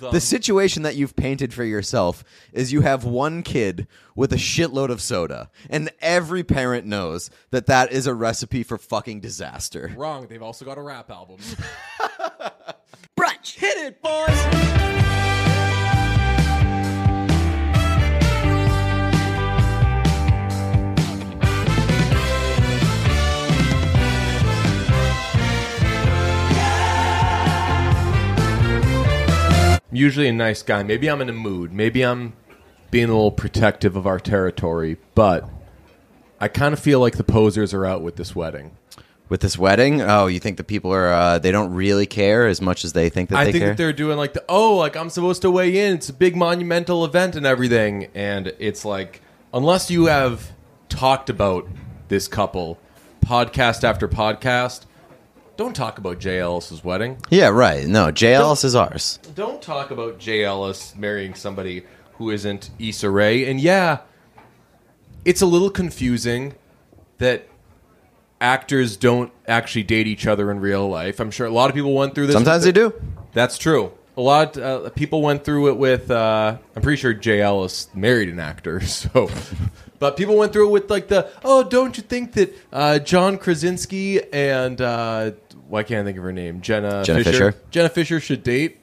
The situation that you've painted for yourself is you have one kid with a shitload of soda, and every parent knows that that is a recipe for fucking disaster. Wrong. They've also got a rap album. Brunch. Hit it, boys. Usually a nice guy. Maybe I'm in a mood. Maybe I'm being a little protective of our territory, but I kind of feel like the posers are out with this wedding. With this wedding, oh, you think the people are uh, they don't really care as much as they think that I they think care? that they're doing like the oh, like I'm supposed to weigh in. It's a big monumental event and everything, and it's like unless you have talked about this couple podcast after podcast, don't talk about Jay Ellis's wedding. yeah, right. No, Jay Ellis is ours. Don't talk about Jay Ellis marrying somebody who isn't Issa Rae. And yeah, it's a little confusing that actors don't actually date each other in real life. I'm sure a lot of people went through this. Sometimes they do. That's true. A lot uh, people went through it with. Uh, I'm pretty sure Jay Ellis married an actor, so. But people went through it with like the oh, don't you think that uh, John Krasinski and uh, why can't I think of her name? Jenna, Jenna Fischer. Fischer. Jenna Fischer should date.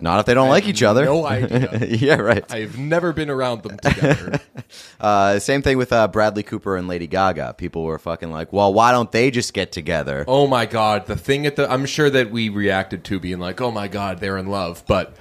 Not if they don't I like have each other. no idea. yeah, right. I've never been around them together. Uh, same thing with uh, Bradley Cooper and Lady Gaga. People were fucking like, well, why don't they just get together? oh my god, the thing at the I'm sure that we reacted to being like, oh my god, they're in love, but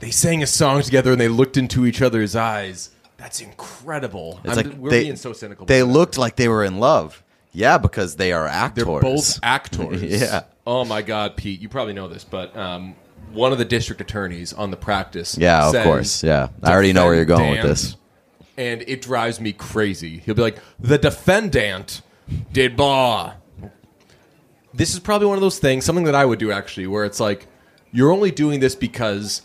they sang a song together and they looked into each other's eyes. That's incredible. It's I'm- like we're they, being so cynical. They looked like they were in love. Yeah, because they are actors. They're both actors. Yeah. Oh my God, Pete, you probably know this, but um, one of the district attorneys on the practice. Yeah, of course. Yeah. I already know where you're going with this. And it drives me crazy. He'll be like, the defendant did blah. This is probably one of those things, something that I would do actually, where it's like, you're only doing this because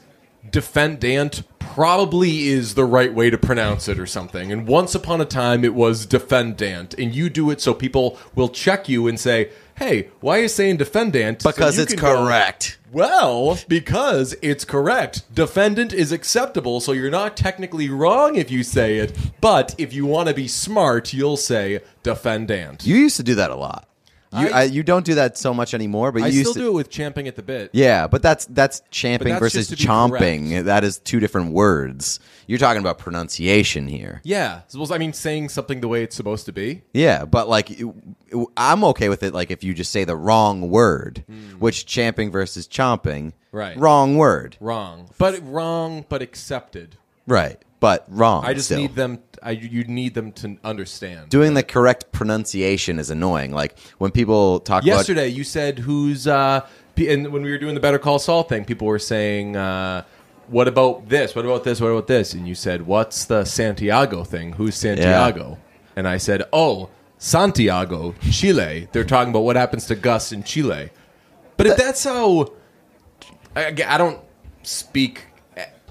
defendant probably is the right way to pronounce it or something. And once upon a time, it was defendant. And you do it so people will check you and say, hey, why are you saying defendant? Because you it's can go, correct. well, because it's correct. Defendant is acceptable, so you're not technically wrong if you say it. But if you want to be smart, you'll say defendant. You used to do that a lot. You I- I, you don't do that so much anymore, but you I used still to. do it with champing at the bit. Yeah, but that's that's champing that's versus just to be chomping. correct. That is two different words. You're talking about pronunciation here. Yeah. Suppose I mean saying something the way it's supposed to be. Yeah, but like it- it- I'm okay with it. Like if you just say the wrong word, hmm. which champing versus chomping. Right. Wrong word, Wrong. But wrong, but accepted. right? But wrong. I just still. need them I you need them to understand. doing the correct pronunciation is annoying. Like when people talk Yesterday, you said who's uh, p- and when we were doing the Better Call Saul thing, people were saying, uh, "What about this? What about this? What about this?" And you said, "What's the Santiago thing? Who's Santiago?" And I said, "Oh, Santiago, Chile. They're talking about what happens to Gus in Chile." But if that's how, I, I don't speak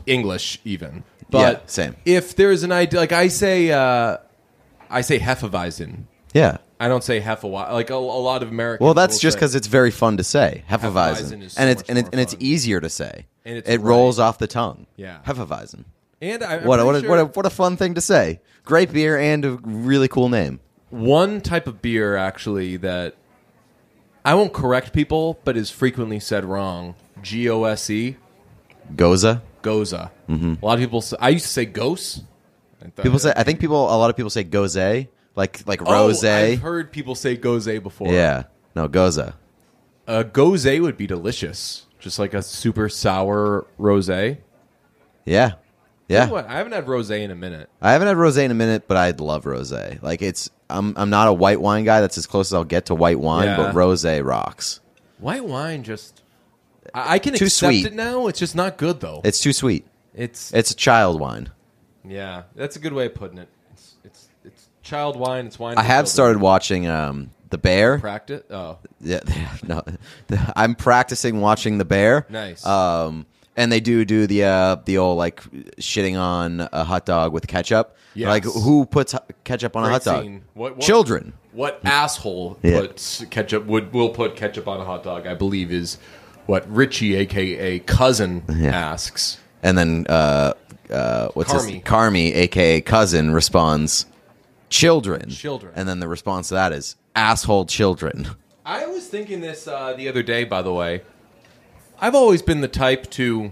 English even. But Yeah, same. If there's an idea, like I say, uh, I say Hefeweizen. yeah. I don't say Hefeweizen. Like a, a lot of Americans. Well, that's just because it's very fun to say. Hefeweizen Hefeweizen, is and it's and, it, and it's easier to say. And it's it right. rolls off the tongue. Yeah. Hefeweizen. And I, What what, a, what, a, what a fun thing to say. Great beer and a really cool name. one type of beer actually that I won't correct people, but is frequently said wrong. G O S E, Goza. Goza. Mm-hmm. A lot of people. Say, I used to say Gose. People say. I think people. A lot of people say Goze, like like Oh, rose. I've heard people say Gose before. Yeah. No Goza. a Gose would be delicious, just like a super sour rosé. Yeah. Yeah. What? I haven't had rosé in a minute. I haven't had rosé in a minute, but I'd love rosé. Like it's. I'm I'm not a white wine guy. That's as close as I'll get to white wine. Yeah. But rosé rocks. White wine just. I, I can Too accept sweet. it now. It's just not good though. It's too sweet. It's It's a child wine. yeah. That's a good way of putting it. It's it's it's child wine. It's wine. I for have children. started watching um the Bear. practice. Oh, Yeah, no, I'm practicing watching the Bear. Nice. Um, and they do do the uh, the old like shitting on a hot dog with ketchup. Yes. Like who puts hu- ketchup on a hot dog? scene. What- what- Children. what asshole Yeah. puts ketchup would will put ketchup on a hot dog? I believe is what Richie, aka cousin, Yeah. asks. And then uh, uh, what's his Carmy. Carmy, aka cousin, responds, "Children." Children. And then the response to that is asshole children. I was thinking this uh, the other day, by the way. I've always been the type to,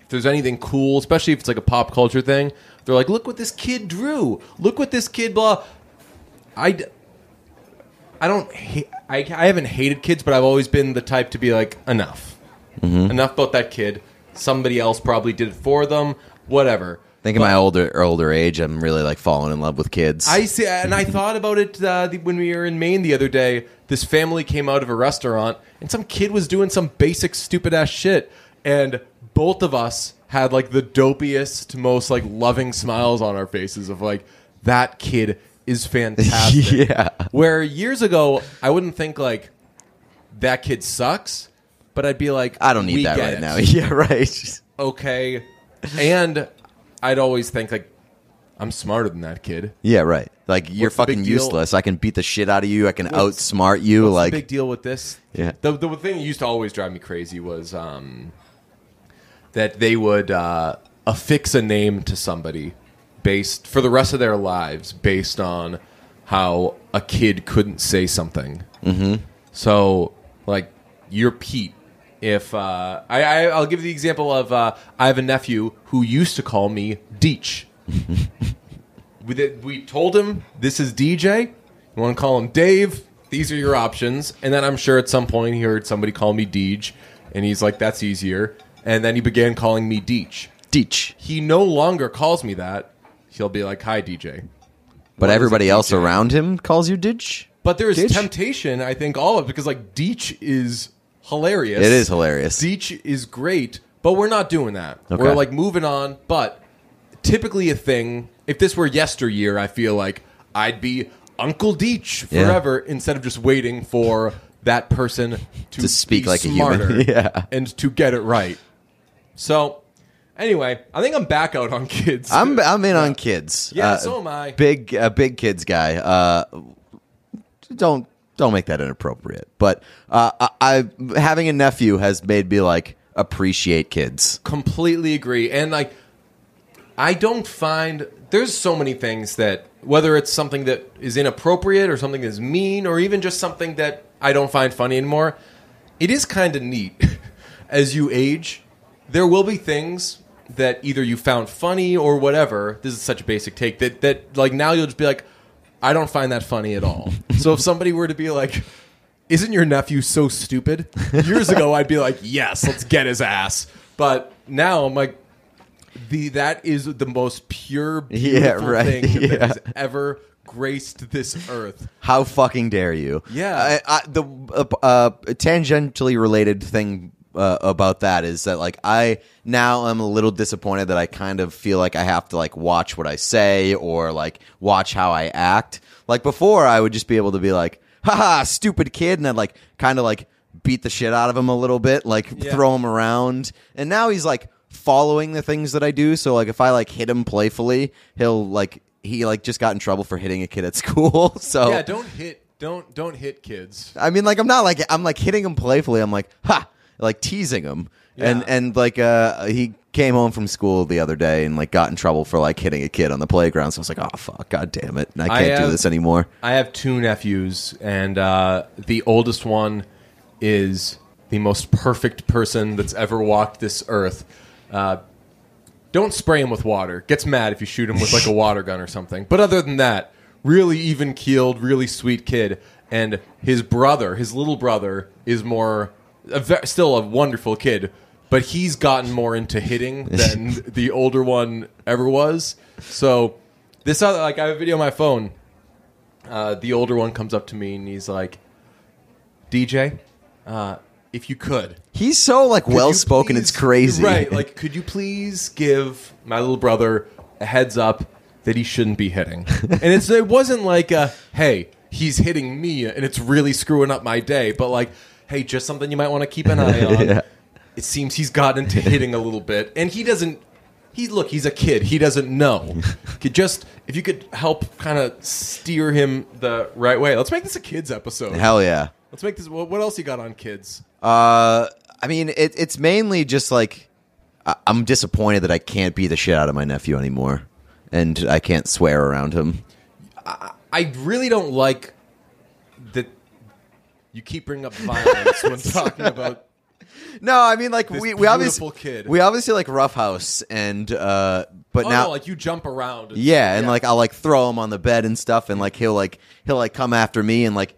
if there's anything cool, especially if it's like a pop culture thing, they're like, look what this kid drew. Look what this kid, blah. I, d- I don't, ha- I, I haven't hated kids, but I've always been the type to be like, enough. Enough about that kid. Somebody else probably did it for them. Whatever. I think in But- my older older age, I'm really like falling in love with kids. I see, and I thought about it uh, the, when we were in Maine the other day. This family came out of a restaurant, and some kid was doing some basic stupid ass shit, and both of us had like the dopiest, most like loving smiles on our faces of like that kid is fantastic. yeah. Where years ago, I wouldn't think like that kid sucks, but I'd be like, I don't need "We that right it." now. Yeah, right. Okay, and I'd always think like I'm smarter than that kid. Yeah, right. Like you're What's the big fucking deal? useless. I can beat the shit out of you. I can What's- outsmart you. What's like the big deal with this? Yeah. The the thing that used to always drive me crazy was um, that they would uh, affix a name to somebody based for the rest of their lives based on how a kid couldn't say something. Mm-hmm. So, like, you're Pete. If uh, I, I, I'll give the example of uh, I have a nephew who used to call me Deech. we, did, we told him this is DJ. You want to call him Dave? These are your options. And then I'm sure at some point he heard somebody call me Deej, and he's like, "That's easier." And then he began calling me Deech. Deech. He no longer calls me that. He'll be like, "Hi, DJ." But everybody else DJ? around him calls you Ditch. But there is Deech? temptation, I think, all of it because like Deech is hilarious. It is hilarious. Deech is great, but we're not doing that. Okay. We're like moving on. But typically, a thing. If this were yesteryear, I feel like I'd be Uncle Deech Yeah. forever instead of just waiting for that person to, To speak like a human. Yeah. and to get it right. So, anyway, I think I'm back out on kids. I'm I'm in on kids. Yeah, Uh, so am I. Big uh, big kids guy. Uh, don't don't make that inappropriate. But uh, I, I having a nephew has made me like appreciate kids. completely agree and like i don't find there's so many things that whether it's something that is inappropriate or something that's mean or even just something that i don't find funny anymore it is kind of neat as you age there will be things that either you found funny or whatever this is such a basic take that that like now you'll just be like i don't find that funny at all so if somebody were to be like isn't your nephew so stupid? Years ago, I'd be like, yes, let's get his ass. But now I'm like, the that is the most pure, Yeah, right. thing that has ever graced this earth. How fucking dare you? Yeah. I, I, the uh, uh, tangentially related thing uh, about that is that like I now am a little disappointed that I kind of feel like I have to like watch what I say or like watch how I act. Like before, I would just be able to be like, "haha, stupid kid," and I'd like kind of like beat the shit out of him a little bit, like Yeah. throw him around. And now he's like following the things that I do. So like if I like hit him playfully, he'll like he like just got in trouble for hitting a kid at school. So Yeah, don't hit, don't don't hit kids. I mean, like I'm not like I'm like hitting him playfully. I'm like ha, like teasing him, and Yeah. and like uh he came home from school the other day and like got in trouble for like hitting a kid on the playground. So I was like, oh fuck, god damn it, I I can't do have- this anymore. I have two nephews, and uh, the oldest one is the most perfect person that's ever walked this earth. Uh, don't spray him with water. Gets mad if you shoot him with like a water gun or something. But other than that, really even keeled, really sweet kid. And his brother, his little brother, is more a ve- still a wonderful kid, but he's gotten more into hitting than the older one ever was. So this other like I have a video on my phone uh, the older one comes up to me and he's like, DJ, uh, if you could. He's so like could well spoken. It's please- crazy, Right. Like, could you please give my little brother a heads up that he shouldn't be hitting? and it's, it wasn't like, a, hey, he's hitting me and it's really screwing up my day, but like, hey, just something you might want to keep an eye on. Yeah. It seems he's gotten into hitting a little bit, and he doesn't. He look, he's a kid. He doesn't know. Could just if you could help kind of steer him the right way. Let's make this a kids episode. Hell yeah. Let's make this. What what else you got on kids? Uh, I mean, it, it's mainly just like I- I'm disappointed that I can't beat the shit out of my nephew anymore, and I can't swear around him. I really don't like that you keep bringing up violence when talking about. No, I mean like This we we obviously beautiful kid. we obviously like roughhouse and uh, but Oh, now no, like you jump around. and- yeah, and like I'll like throw him on the bed and stuff, and like he'll like he'll like come after me and like.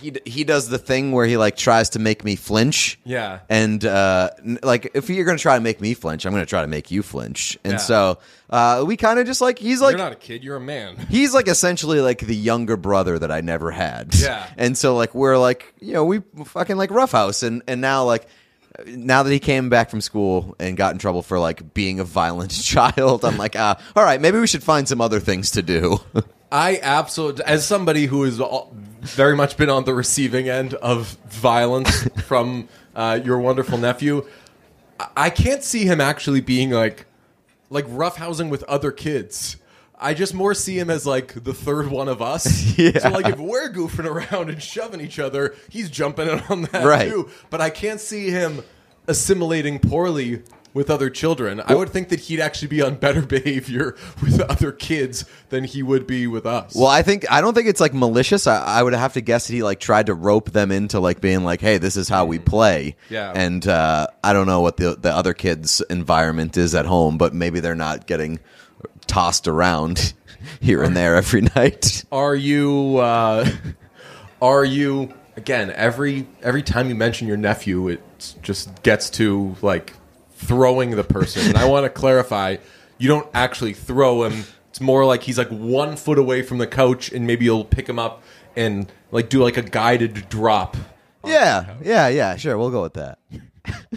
He, he does the thing where he like tries to make me flinch. Yeah. And uh, like if you're gonna try to make me flinch, I'm gonna try to make you flinch. And Yeah. so uh, we kind of just like he's like you're not a kid. You're a man. he's like essentially like the younger brother that I never had. Yeah. And so like we're like you know we fucking like roughhouse and and now like now that he came back from school and got in trouble for like being a violent child, I'm like ah all right maybe we should find some other things to do. I absolutely, as somebody who has very much been on the receiving end of violence from uh, your wonderful nephew, I- can't see him actually being like, like roughhousing with other kids. I just more see him as like the third one of us. Yeah. So like if we're goofing around and shoving each other, he's jumping in on that Right. too. But I can't see him assimilating poorly with other children. I would think that he'd actually be on better behavior with other kids than he would be with us. Well, I think I don't think it's like malicious. I, I would have to guess that he like tried to rope them into like being like, "Hey, this is how we play." Yeah. And uh, I don't know what the the other kids' environment is at home, but maybe they're not getting tossed around here and there every night. Are you? Uh, are you? Again, every every time you mention your nephew, it just gets to like throwing the person. And I want to clarify: you don't actually throw him. It's more like he's like one foot away from the couch, and maybe you'll pick him up and like do like a guided drop Yeah, yeah, yeah. Sure, we'll go with that.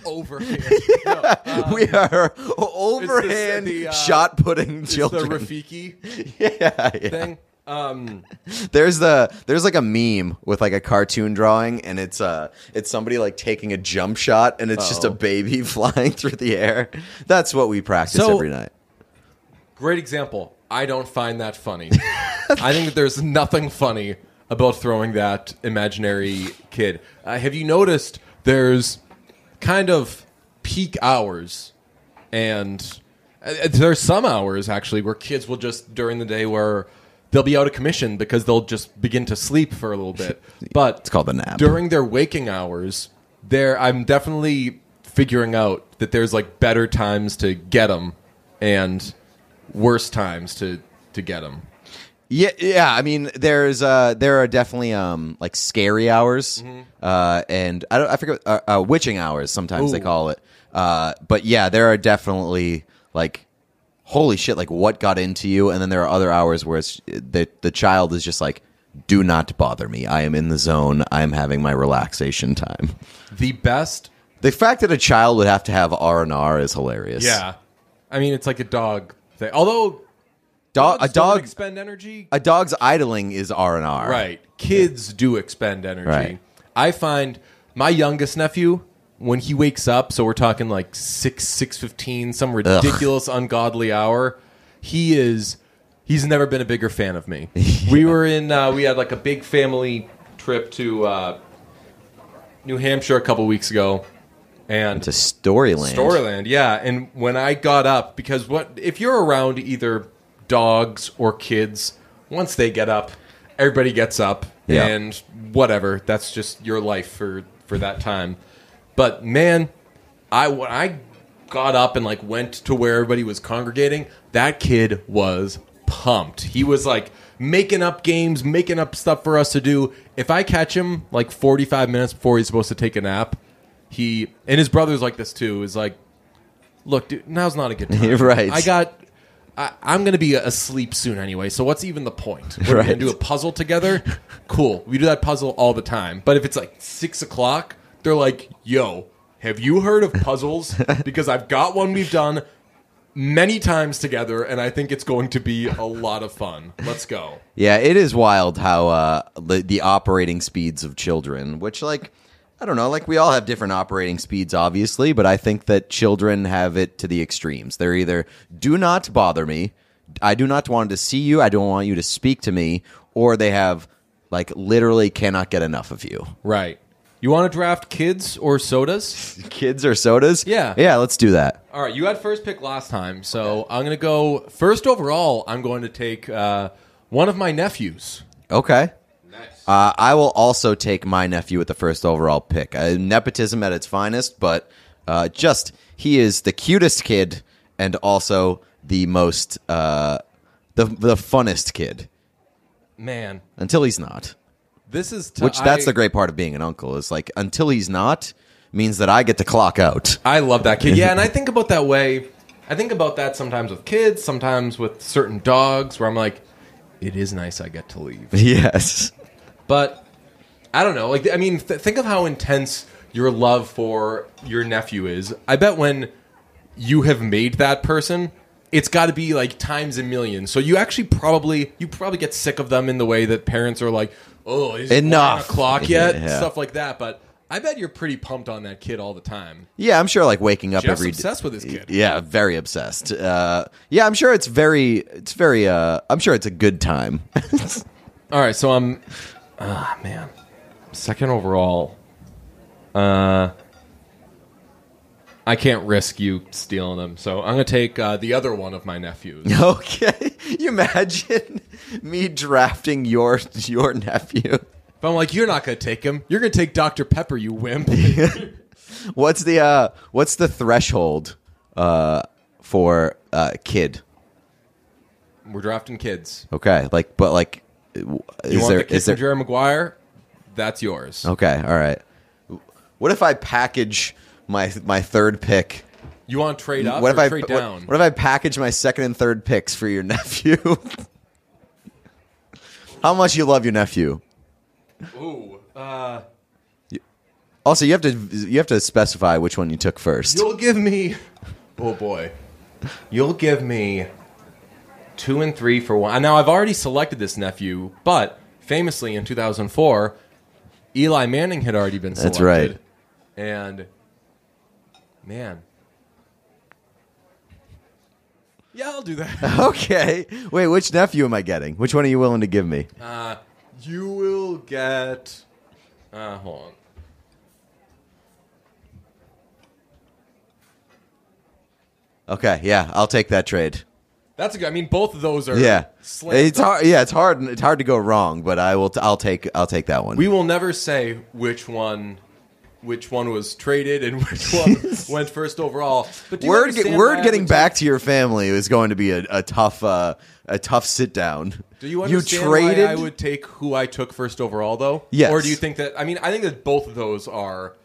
overhand. No, uh, we are overhand the, uh, shot putting it's the children. Rafiki yeah, yeah. thing. Um, There's the there's like a meme with like a cartoon drawing, and it's uh it's somebody like taking a jump shot, and it's just a Oh. baby flying through the air. That's what we practice So- every night. Great example. I don't find that funny. I think that there's nothing funny about throwing that imaginary kid. Uh, have you noticed there's kind of peak hours and uh, there's some hours actually where kids will just during the day where they'll be out of commission because they'll just begin to sleep for a little bit. But It's called the nap. during their waking hours, there I'm definitely figuring out that there's like better times to get them and worse times to to get them. Yeah, yeah. I mean, there's uh, there are definitely um, like scary hours, Mm-hmm. uh, and I don't, I forget uh, uh, witching hours. Sometimes they call it. Uh, but yeah, there are definitely like, holy shit, like what got into you? And then there are other hours where it's the the child is just like, do not bother me. I am in the zone. I am having my relaxation time. The best The fact that a child would have to have R and R is hilarious. Yeah. I mean it's like a dog thing. Although dog, a dog, expend energy. a dog's idling is R and R. Right. Kids do expend energy. Right. I find my youngest nephew when he wakes up, so we're talking like six, six fifteen, some ridiculous, ungodly hour. He is. He's never been a bigger fan of me. We were in. Uh, we had like a big family trip to uh, New Hampshire a couple weeks ago, and To Storyland. Storyland, yeah. And when I got up, because what if you're around either dogs or kids, once they get up, everybody gets up, Yeah. and whatever. That's just your life for for that time. But man, I when I got up and like went to where everybody was congregating, that kid was pumped. He was like making up games, making up stuff for us to do. If I catch him like 45 minutes before he's supposed to take a nap, he and his brother's like this too. Is like, look, dude, now's not a good time. Right. I got. I, I'm going to be asleep soon anyway. So what's even the point? We're Right. going to do a puzzle together. Cool. We do that puzzle all the time. But if it's like six o'clock, they're like, "Yo, have you heard of puzzles? because I've got one we've done many times together, and I think it's going to be a lot of fun. Let's go." Yeah, it is wild how uh, the, the operating speeds of children, which, like, I don't know, like, we all have different operating speeds, obviously, but I think that children have it to the extremes. They're either do not bother me, I do not want to see you. I don't want you to speak to me, or they have like literally cannot get enough of you. Right. You want to draft kids or sodas? Kids or sodas? Yeah. yeah. Let's do that. All right, you had first pick last time, so I'm going to go first overall. I'm going to take uh, one of my nephews. Okay. Nice. Uh, I will also take my nephew with the first overall pick. Uh, nepotism at its finest, but uh, just he is the cutest kid and also the most uh, the the funnest kid Man, until he's not. This is t- Which that's I- the great part of being an uncle is like until he's not means that I get to clock out. I love that kid. Yeah, and I think about that way. I think about that sometimes with kids, sometimes with certain dogs, where I'm like, it is nice I get to leave. yes. But I don't know. Like, I mean, th- think of how intense your love for your nephew is. I bet when you have made that person, it's got to be like times a million. So you actually probably you probably get sick of them in the way that parents are like, oh, is Enough. nine o'clock yet? Yeah. Stuff like that. But I bet you're pretty pumped on that kid all the time. Yeah, I'm sure like waking up Jeff's every obsessed with his kid. Yeah, very obsessed. Uh, yeah, I'm sure it's very it's very uh, I'm sure it's a good time. All right, so I'm, ah man, second overall. Uh, I can't risk you stealing them, so I'm gonna take uh, the other one of my nephews. okay. You imagine me drafting your your nephew. But I'm like, you're not gonna take him. You're gonna take Dr Pepper, you wimp. What's the uh what's the threshold uh for uh kid? We're drafting kids. Okay, like but like is You want there the kid is there from Jerry Maguire? That's yours. Okay, all right. What if I package my my third pick? You want to trade up what or if I trade what- down? What, if I package my second and third picks for your nephew? How much you love your nephew? Ooh, uh, Also, you have to you have to specify which one you took first. You'll give me. Oh boy. You'll give me two and three for one. Now I've already selected this nephew, but famously in 2004, Eli Manning had already been selected. That's right. And man, yeah, I'll do that. Okay. Wait, which nephew am I getting? Which one are you willing to give me? Uh, you will get. Uh, hold on. Okay, yeah, I'll take that trade. That's a good. I mean, both of those are. Yeah, slam it's hard. Yeah, it's hard. It's hard to go wrong, but I will. T- I'll take. I'll take that one. We will never say which one, which one was traded and which one went first overall. But word understand word getting back to your family is going to be a, a tough uh, a tough sit down. Do you understand traded? why I would take who I took first overall, though? Yes. Or do you think that? I mean, I think that both of those are.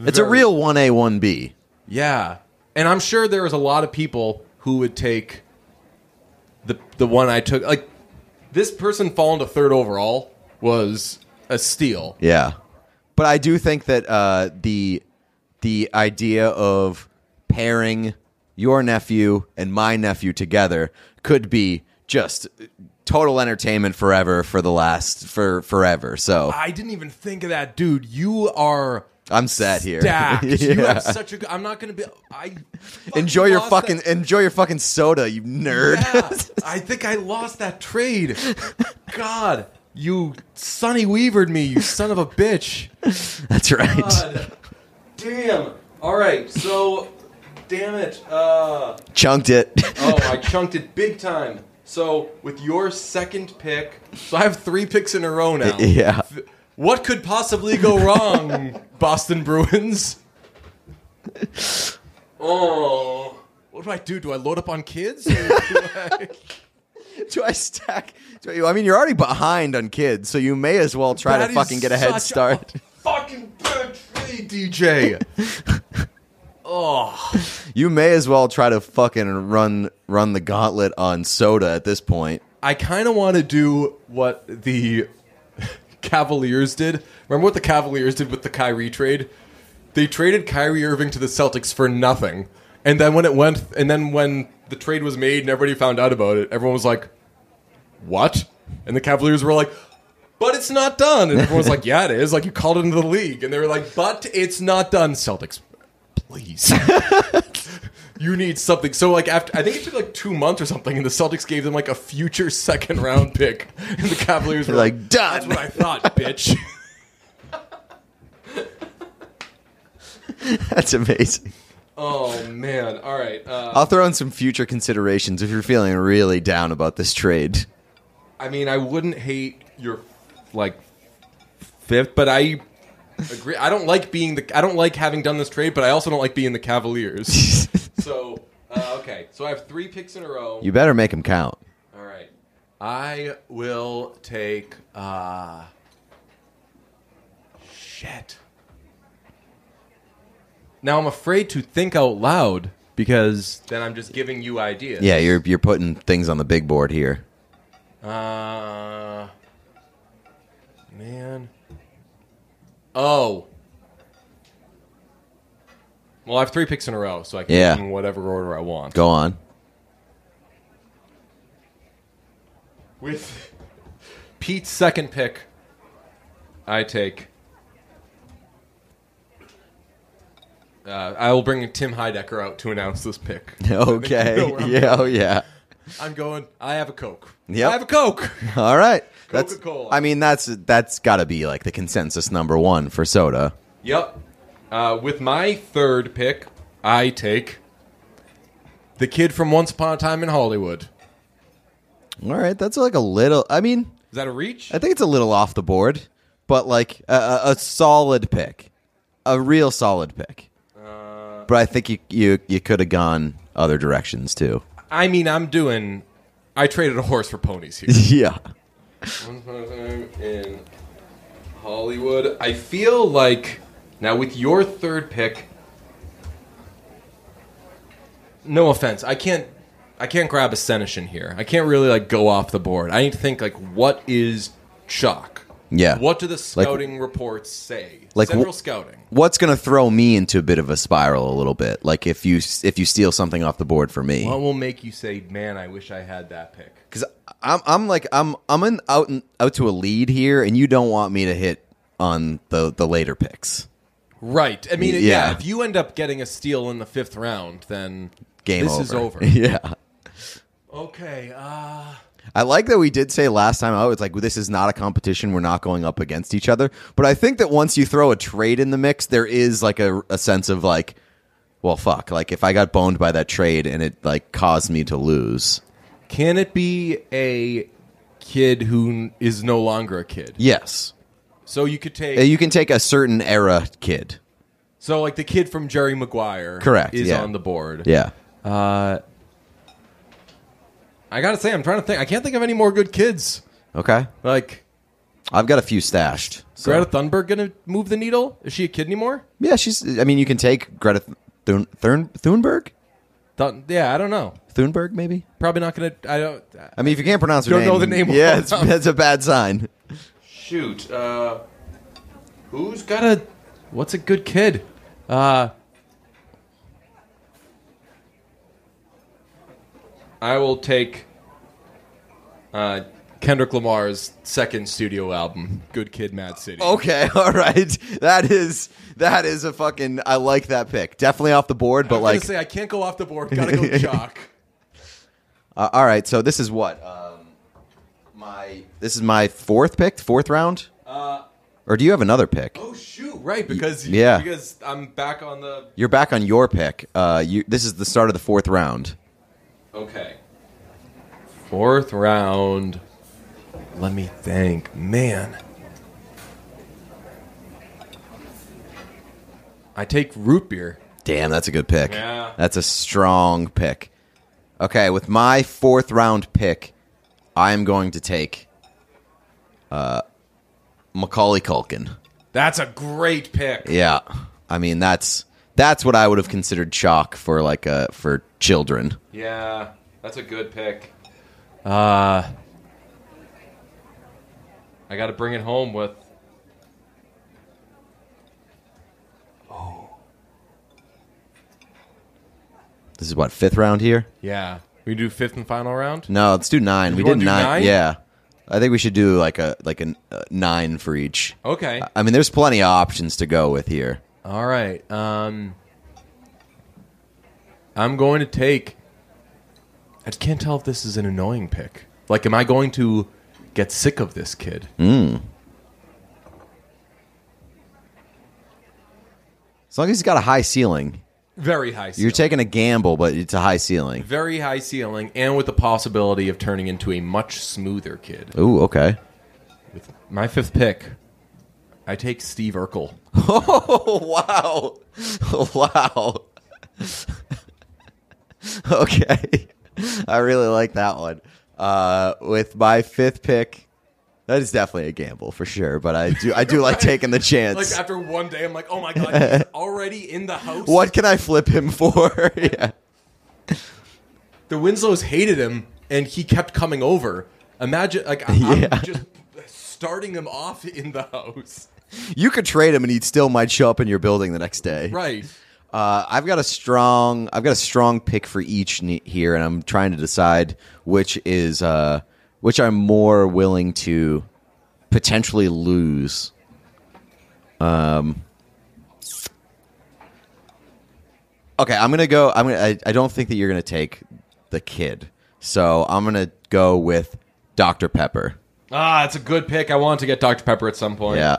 it's a real one A one B. Yeah, and I'm sure there is a lot of people who would take the the one I took. Like this person falling to third overall was a steal. Yeah, but I do think that uh, the the idea of pairing your nephew and my nephew together could be just total entertainment forever for the last for forever. So I didn't even think of that, dude. You are. I'm sad here. Stacked. You Yeah. have such a. good- I'm not gonna be. I Enjoy your fucking that- enjoy your fucking soda, you nerd. Yeah, I think I lost that trade. God, you Sonny Weavered me, you son of a bitch. That's right. God. Damn. All right, so, damn it. Uh, Chunked it. oh, I chunked it big time. So, with your second pick, so I have three picks in a row now. Yeah. What could possibly go wrong, Boston Bruins? Oh, what do I do? Do I load up on kids? Or do I- Do I stack? Do I, I mean, you're already behind on kids, so you may as well try That to fucking get a head start. fucking bad trade, DJ. oh, You may as well try to fucking run run the gauntlet on soda at this point. I kind of want to do what the Cavaliers did. Remember what the Cavaliers did with the Kyrie trade? They traded Kyrie Irving to the Celtics for nothing, and then when it went, and then when the trade was made and everybody found out about it, everyone was like, "What?" And the Cavaliers were like. But it's not done. And everyone was like, yeah, it is. Like, you called it into the league. And they were like, but it's not done. Celtics, please. you need something. So like after I think it took like two months or something, and the Celtics gave them like a future second round pick, and the Cavaliers were like, "Done." That's what I thought, bitch. That's amazing. Oh man. All right. Uh, I'll throw in some future considerations if you're feeling really down about this trade. I mean, I wouldn't hate your like fifth, but I agree. I don't like being the. I don't like having done this trade, but I also don't like being the Cavaliers. so uh, okay, so I have three picks in a row. You better make them count. All right, I will take. uh Shit. Now I'm afraid to think out loud because then I'm just giving you ideas. Yeah, you're you're putting things on the big board here. Uh, man. Oh. Well, I have three picks in a row, so I can Yeah. pick in whatever order I want. Go on. With Pete's second pick, I take. Uh, I will bring Tim Heidecker out to announce this pick. Okay. know where I'm yeah. Oh yeah. I'm going. I have a Coke. Yep. I have a Coke. All right. That's. Coca-Cola. I mean, that's that's got to be like the consensus number one for soda. Yep. Uh, with my third pick, I take the kid from Once Upon a Time in Hollywood. All right. That's like a little. I mean, Is that a reach? I think it's a little off the board, but like a, a, a solid pick, a real solid pick. But I think you you you could have gone other directions too. I mean, I'm doing. I traded a horse for ponies here. yeah. Once Upon a Time in Hollywood. I feel like now with your third pick. No offense, I can't. I can't grab a Senishin here. I can't really like go off the board. I need to think like what is chalk. Yeah. What do the scouting reports say? Like, Central wh- scouting. What's going to throw me into a bit of a spiral a little bit? Like if you if you steal something off the board for me. What will make you say, "Man, I wish I had that pick"? Because I'm I'm like I'm I'm in out in, out to a lead here, and you don't want me to hit on the the later picks. Right. I mean, yeah. Yeah. If you end up getting a steal in the fifth round, then Game this over. is over. yeah. okay. Uh, I like that we did say last time out. It's like this is not a competition. We're not going up against each other. But I think that once you throw a trade in the mix, there is like a, a sense of like, well, fuck. Like if I got boned by that trade and it like caused me to lose. can it be a kid who is no longer a kid? Yes, So you could take. Uh, you can take a certain era kid. so like the kid from Jerry Maguire. Correct, Is yeah. on the board. Yeah. Uh, I gotta say, I'm trying to think. I can't think of any more good kids. Okay. Like I've got a few stashed. so- Greta Thunberg gonna move the needle? Is she a kid anymore? Yeah, she's. I mean, you can take Greta Thun, Thun, Thunberg. Thun- yeah, I don't know. Thunberg, maybe. Probably not gonna. I don't. I mean, if you can't pronounce her You Don't name, know the name Yeah, her. it's, that's a bad sign. Shoot. Uh, who's got a? What's a good kid? Uh, I will take uh, Kendrick Lamar's second studio album, "Good Kid, Mad City." Okay, all right. That is that is a fucking. I like that pick. Definitely off the board, but I'm like, gonna say I can't go off the board. Gotta go chalk. uh, all right. So this is what um, my this is my fourth pick, fourth round. Uh, Or do you have another pick? oh shoot! Right, because Yeah. because I'm back on the. You're back on your pick. Uh, you this is the start of the fourth round. Okay. Fourth round. Let me think. Man. I take root beer. Damn, that's a good pick. Yeah. That's a strong pick. Okay, with my fourth round pick, I'm going to take uh, Macaulay Culkin. That's a great pick. Yeah, I mean that's that's what I would have considered chalk for like uh for children. Yeah, that's a good pick. Uh I got to bring it home with Oh. This is what fifth round here. yeah. We do fifth and final round? No, let's do nine. we did nine. nine? Yeah, I think we should do like a like a uh, nine for each. Okay. I mean, there's plenty of options to go with here. All right. Um I'm going to take. I just can't tell if this is an annoying pick. Like, am I going to get sick of this kid? Hmm. As long as he's got a high ceiling, Very high. Ceiling. you're taking a gamble, but it's a high ceiling. very high ceiling, and with the possibility of turning into a much smoother kid. Ooh, okay. With my fifth pick, I take Steve Urkel. Oh wow, wow. okay, I really like that one. Uh, with my fifth pick, that is definitely a gamble for sure. But I do, I do like taking the chance. Like after one day, I'm like, oh my god, he's already in the house. What can I flip him for? yeah. The Winslows hated him, and he kept coming over. Imagine, like, I'm Yeah. just starting him off in the house. You could trade him, and he still might show up in your building the next day. Right. Uh, I've got a strong, I've got a strong pick for each ne- here, and I'm trying to decide which is, uh, which I'm more willing to potentially lose. Um. Okay, I'm gonna go. I'm gonna. I, I don't think that you're gonna take the kid, so I'm gonna go with Dr Pepper. Ah, it's a good pick. I want to get Dr. Pepper at some point. Yeah.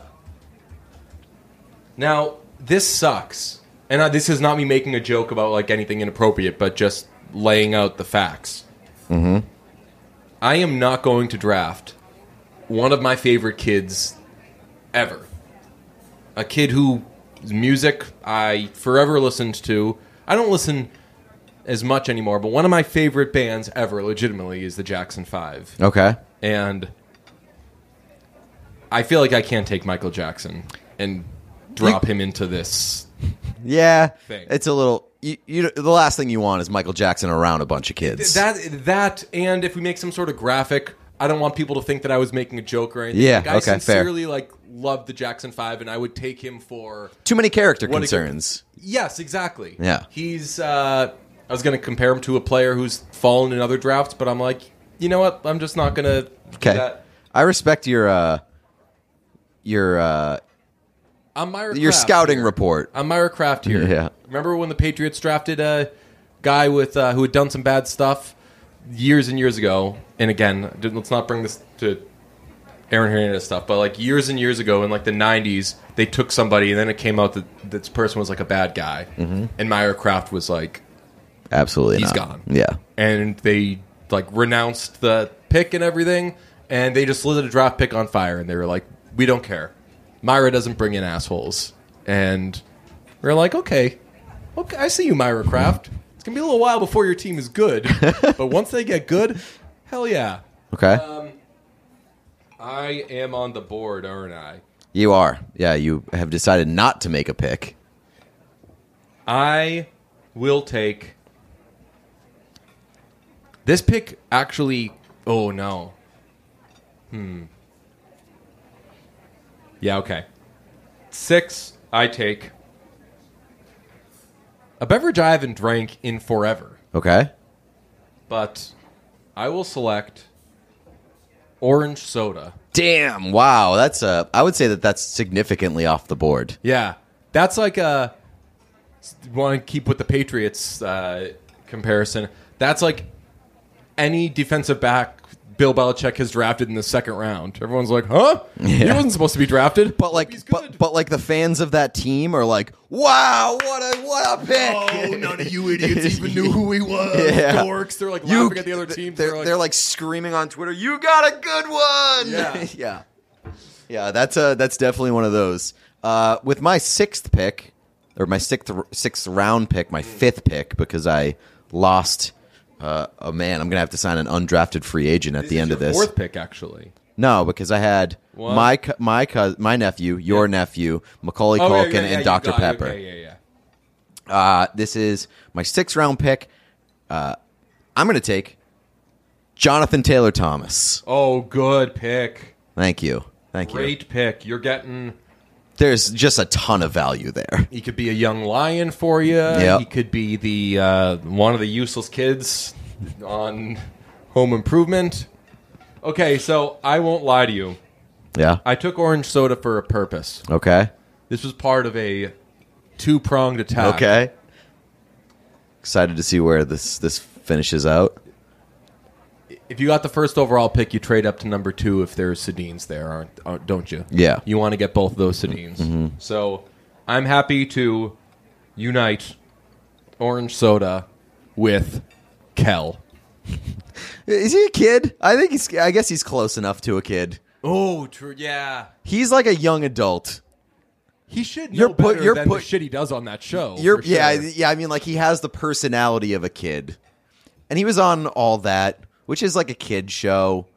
Now, this sucks. And uh, this is not me making a joke about like anything inappropriate, but just laying out the facts. Mm-hmm. I am not going to draft one of my favorite kids ever. A kid whose music I forever listened to. I don't listen as much anymore, but one of my favorite bands ever, legitimately, is the Jackson Five. Okay. And I feel like I can't take Michael Jackson and drop him into this. Yeah, Thing. it's a little. You, you, the last thing you want is Michael Jackson around a bunch of kids. That that and if we make some sort of graphic, I don't want people to think that I was making a joke or anything. Yeah, like, I okay, fair. sincerely like love the Jackson Five, and I would take him for Too many character concerns. yes, exactly. Yeah. he's. uh I was going to compare him to a player who's fallen in other drafts, but I'm like, you know what? I'm just not going to. Okay, That. I respect your uh, your uh, I'm Myra your Kraft scouting here. report. I'm Myra Kraft here. Yeah. Remember when the Patriots drafted a guy with uh, who had done some bad stuff years and years ago? And again, let's not bring this to Aaron Hernandez stuff, but like years and years ago in like the '90s, they took somebody and then it came out that this person was like a bad guy, Mm-hmm. and Myra Kraft was like, Absolutely, He's not. gone. Yeah, and they like renounced the pick and everything, and they just lit a draft pick on fire, and they were like, "We don't care. Myra doesn't bring in assholes." And we're like, "Okay, okay, I see you, Myra Kraft. It's gonna be a little while before your team is good, but once they get good, hell yeah." okay. Uh, I am on the board, aren't I? you are. Yeah, you have decided not to make a pick. I will take this pick. Actually, oh no. Hmm. Yeah. Okay. Six. I take a beverage I haven't drank in forever, Okay. but I will select orange soda. Damn! Wow, that's a. I would say that that's significantly off the board. Yeah, that's like a. Want to keep with the Patriots uh, comparison? That's like any defensive back Bill Belichick has drafted in the second round. Everyone's like, "Huh? He Yeah. wasn't supposed to be drafted. But like, he's but, good. but like the fans of that team are like, "Wow, what a what a pick!" oh, none of you idiots even knew who he was. Yeah. Dorks. They're like laughing at the other. They're, they're, like, screaming on Twitter, "You got a good one!" Yeah. yeah, yeah. That's uh that's definitely one of those. Uh, with my sixth pick, or my sixth sixth round pick, my fifth pick, because I lost. Uh, oh man, I'm gonna have to sign an undrafted free agent at This the end of this. fourth pick, actually. No, because I had What? my my my nephew, your nephew, Macaulay Oh, Culkin, yeah, yeah, and Dr. Pepper. Okay, yeah, yeah. Uh, this is my sixth round pick. Uh, I'm going to take Jonathan Taylor Thomas. Oh, good pick. Thank you. Thank you. Great pick. You're getting. There's just a ton of value there. He could be a young lion for you. Yep. He could be the uh, one of the useless kids on Home Improvement. Okay, so I won't lie to you. Yeah. I took orange soda for a purpose. Okay. This was part of a two pronged attack. Okay. excited to see where this this finishes out. If you got the first overall pick, you trade up to number two if there's Sedins there, aren't, aren't don't you? Yeah. You want to get both of those Sedins. Mm-hmm. So I'm happy to unite orange soda with Kel. Is he a kid? I think he's. I guess he's close enough to a kid. Oh, true. Yeah. He's like a young adult. He should You're put- you're put- the shit he does on that show. You're for yeah yeah. I mean, like he has the personality of a kid, and he was on all that, which is like a kid show.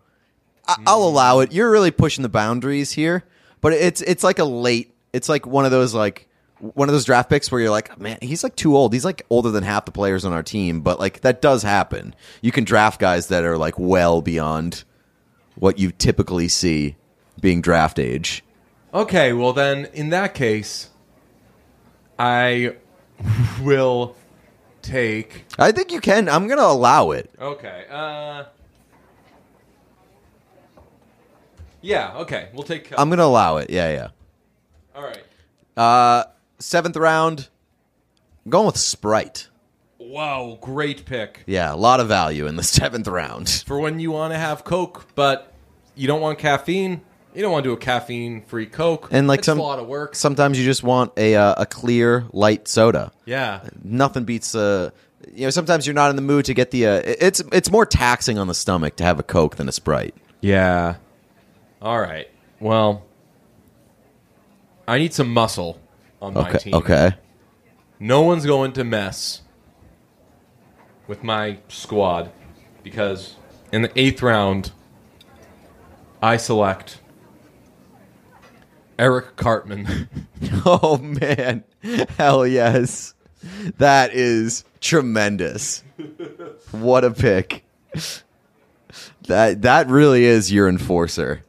I, I'll allow it. You're really pushing the boundaries here, but it's it's like a late. It's like one of those like one of those draft picks where you're like, man, he's like too old. He's like older than half the players on our team, but like that does happen. You can draft guys that are like well beyond what you typically see being draft age. Okay, well then, in that case, I will take. I think you can. I'm gonna allow it. Okay. Uh. Yeah. Okay. We'll take. I'm gonna allow it. Yeah, yeah. All right. Uh, seventh round, I'm going with Sprite. Wow, great pick Yeah, a lot of value in the seventh round. for when you want to have Coke, but you don't want caffeine. You don't want to do a caffeine-free Coke. And like it's some, a lot of work. sometimes you just want a uh, a clear light soda. Yeah. Nothing beats uh you know sometimes you're not in the mood to get the uh, it's it's more taxing on the stomach to have a Coke than a Sprite. Yeah. All right. Well, I need some muscle on my Okay, team. okay. No one's going to mess with my squad because in the eighth round, I select Eric Cartman. Oh man, hell yes, that is tremendous. What a pick. That that really is your enforcer.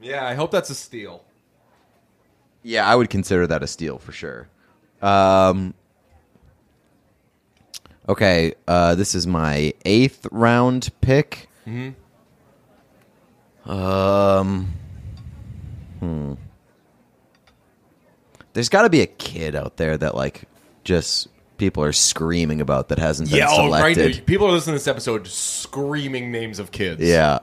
yeah, I hope that's a steal. Yeah, I would consider that a steal for sure. Um, okay, uh, this is my eighth round pick. Um, hmm. There's got to be a kid out there that like just people are screaming about that hasn't been Yeah, oh, right. selected. People are listening to this episode screaming names of kids. Yeah.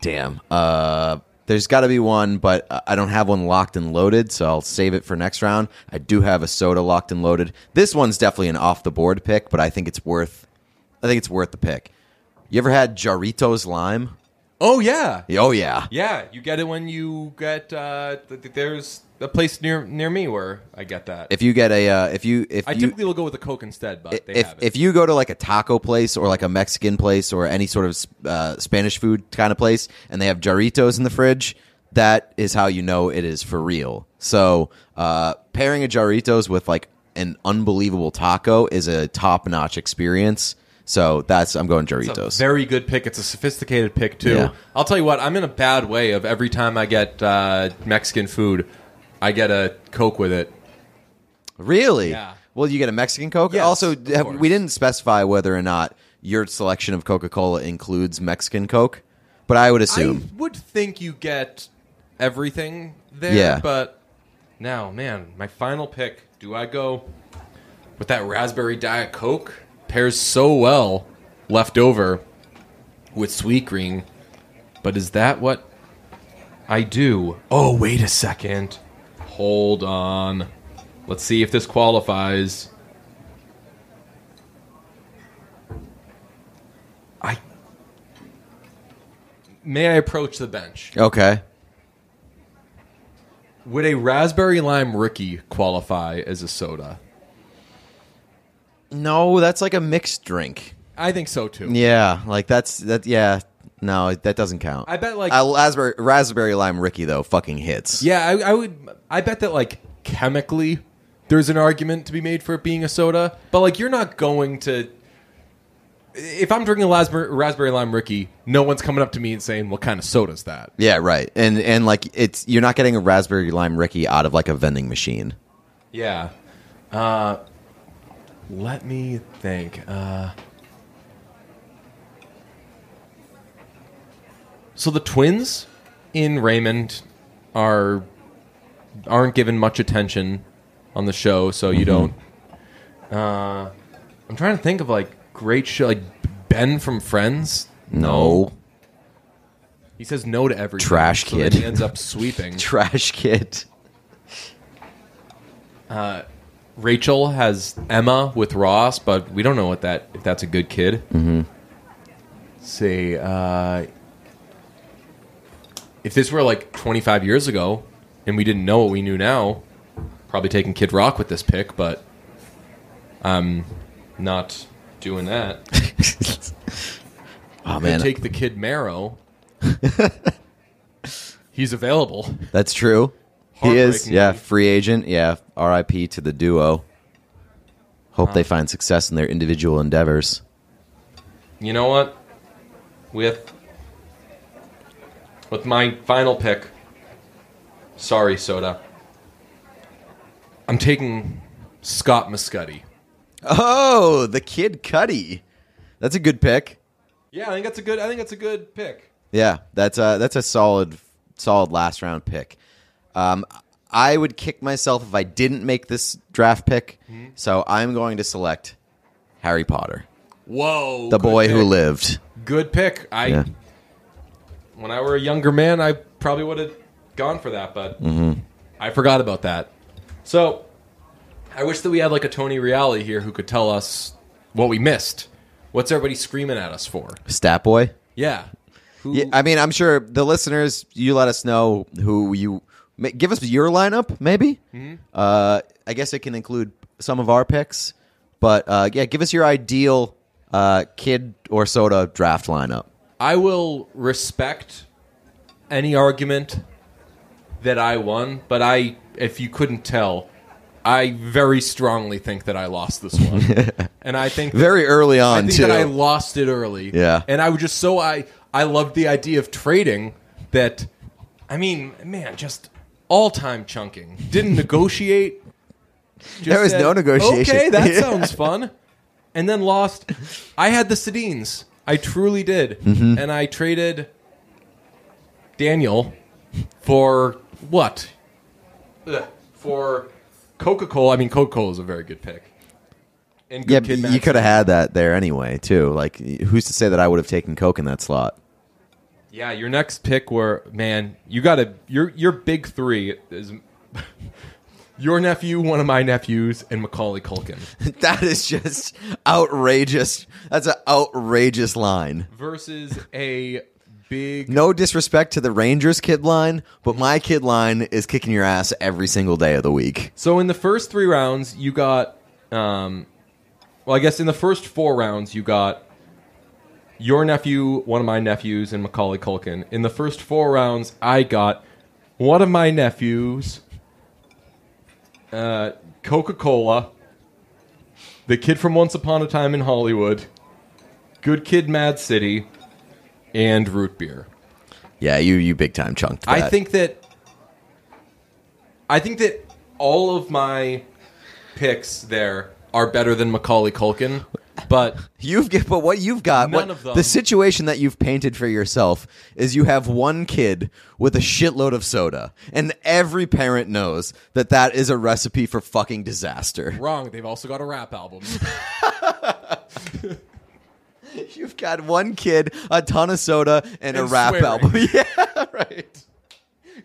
Damn. Uh, there's got to be one, but I- I don't have one locked and loaded, so I'll save it for next round. I do have a soda locked and loaded. This one's definitely an off the board pick, but I think it's worth. I think it's worth the pick. You ever had Jarritos lime? Oh yeah. Oh yeah. Yeah, you get it when you get. Uh, th- th- there's a place near near me where I get that. If you get a, uh, if you, if I you, typically will go with a Coke instead, but they if have it. if you go to like a taco place or like a Mexican place or any sort of uh, Spanish food kind of place, and they have Jarritos in the fridge, that is how you know it is for real. So uh, pairing a Jarritos with like an unbelievable taco is a top notch experience. So that's I'm going a very good pick. It's a sophisticated pick too. Yeah. I'll tell you what. I'm in a bad way of every time I get uh, Mexican food, I get a Coke with it. really? Yeah. Well, you get a Mexican Coke. Yes, also, have, we didn't specify whether or not your selection of Coca Cola includes Mexican Coke, but I would assume. I would think you get everything there. Yeah. But now, man, my final pick. Do I go with that raspberry diet Coke? Pairs so well left over with Sweetgreen. But is that what I do? Oh, wait a second. Hold on. Let's see if this qualifies. I may I approach the bench? okay. Would a raspberry lime rickey qualify as a soda? No, that's like a mixed drink. I think so too. Yeah, like that's that. Yeah, no, that doesn't count. I bet, like- uh, raspberry, raspberry lime rickey though fucking hits. Yeah, I, I would. I bet that like chemically, there's an argument to be made for it being a soda. But like, you're not going to. If I'm drinking a raspberry, raspberry lime rickey, no one's coming up to me and saying, "What kind of soda is that?" Yeah, right. And and like it's you're not getting a raspberry lime rickey out of like a vending machine. Yeah. Uh, let me think. Uh, so the twins in Raymond are aren't given much attention on the show, so you don't. Uh, I'm trying to think of like great show like Ben from Friends. No. He says no to everything. Trash so then kid. he ends up sweeping. Trash kid. Rachel has Emma with Ross, but we don't know what that if that's a good kid. Mm-hmm. Say, uh, if this were like 25 years ago and we didn't know what we knew now, probably taking Kid Rock with this pick, but I'm not doing that. Oh man, take the Kid Mero. He's available. that's true. He is, yeah, free agent. Yeah, R.I.P. to the duo. Hope they find success in their individual endeavors. You know what? With with my final pick, sorry, Soda. I'm taking Scott Mescudi. Oh, the Kid Cudi. That's a good pick. Yeah, I think that's a good. I think that's a good pick. Yeah, that's a that's a solid solid last round pick. Um, I would kick myself if I didn't make this draft pick. So I'm going to select Harry Potter, Whoa, the good boy who pick. lived. Good pick. I Yeah. when I were a younger man, I probably would have gone for that, but Mm-hmm. I forgot about that. So I wish that we had like a Tony Reali here who could tell us what we missed. What's everybody screaming at us for? Stat boy. Yeah. Who, Yeah, I mean, I'm sure the listeners. You let us know who you ma- give us your lineup. Maybe. Uh, I guess it can include some of our picks, but uh, yeah, give us your ideal uh, kid or soda draft lineup. I will respect any argument that I won, but I, if you couldn't tell, I very strongly think that I lost this one, and I think that- Very early I on think too. that I lost it early. Yeah. and I was just so I I loved the idea of trading that. I mean, man, just all time chunking. Didn't negotiate. Just There was no negotiation. Okay, that sounds fun. And then lost. I had the Sedins. I truly did, Mm-hmm. and I traded Daniel for what? Ugh, for Coca Cola. I mean, Coca Cola is a very good pick. And good yeah, you could have had that there anyway too. Like, who's to say that I would have taken Coke in that slot? Yeah, your next pick were man, you got to your your big three is your nephew, one of my nephews, and Macaulay Culkin that is just outrageous. That's an outrageous line. versus a big. No disrespect to the Rangers kid line, but my kid line is kicking your ass every single day of the week. So in the first three rounds, you got, um, well, I guess in the first four rounds, you got your nephew, one of my nephews, and Macaulay Culkin. In the first four rounds, I got one of my nephews, uh, Coca Cola, the kid from Once Upon a Time in Hollywood, Good Kid, Mad City, and root beer. Yeah, you you big time chunked. That. I think that I think that all of my picks there are better than Macaulay Culkin, but You've get, but what you've got, None what, of them. the situation that you've painted for yourself is you have one kid with a shitload of soda, and every parent knows that that is a recipe for fucking disaster. wrong. They've also got a rap album. You've got one kid, a ton of soda, and, a rap swearing. album. Yeah, right.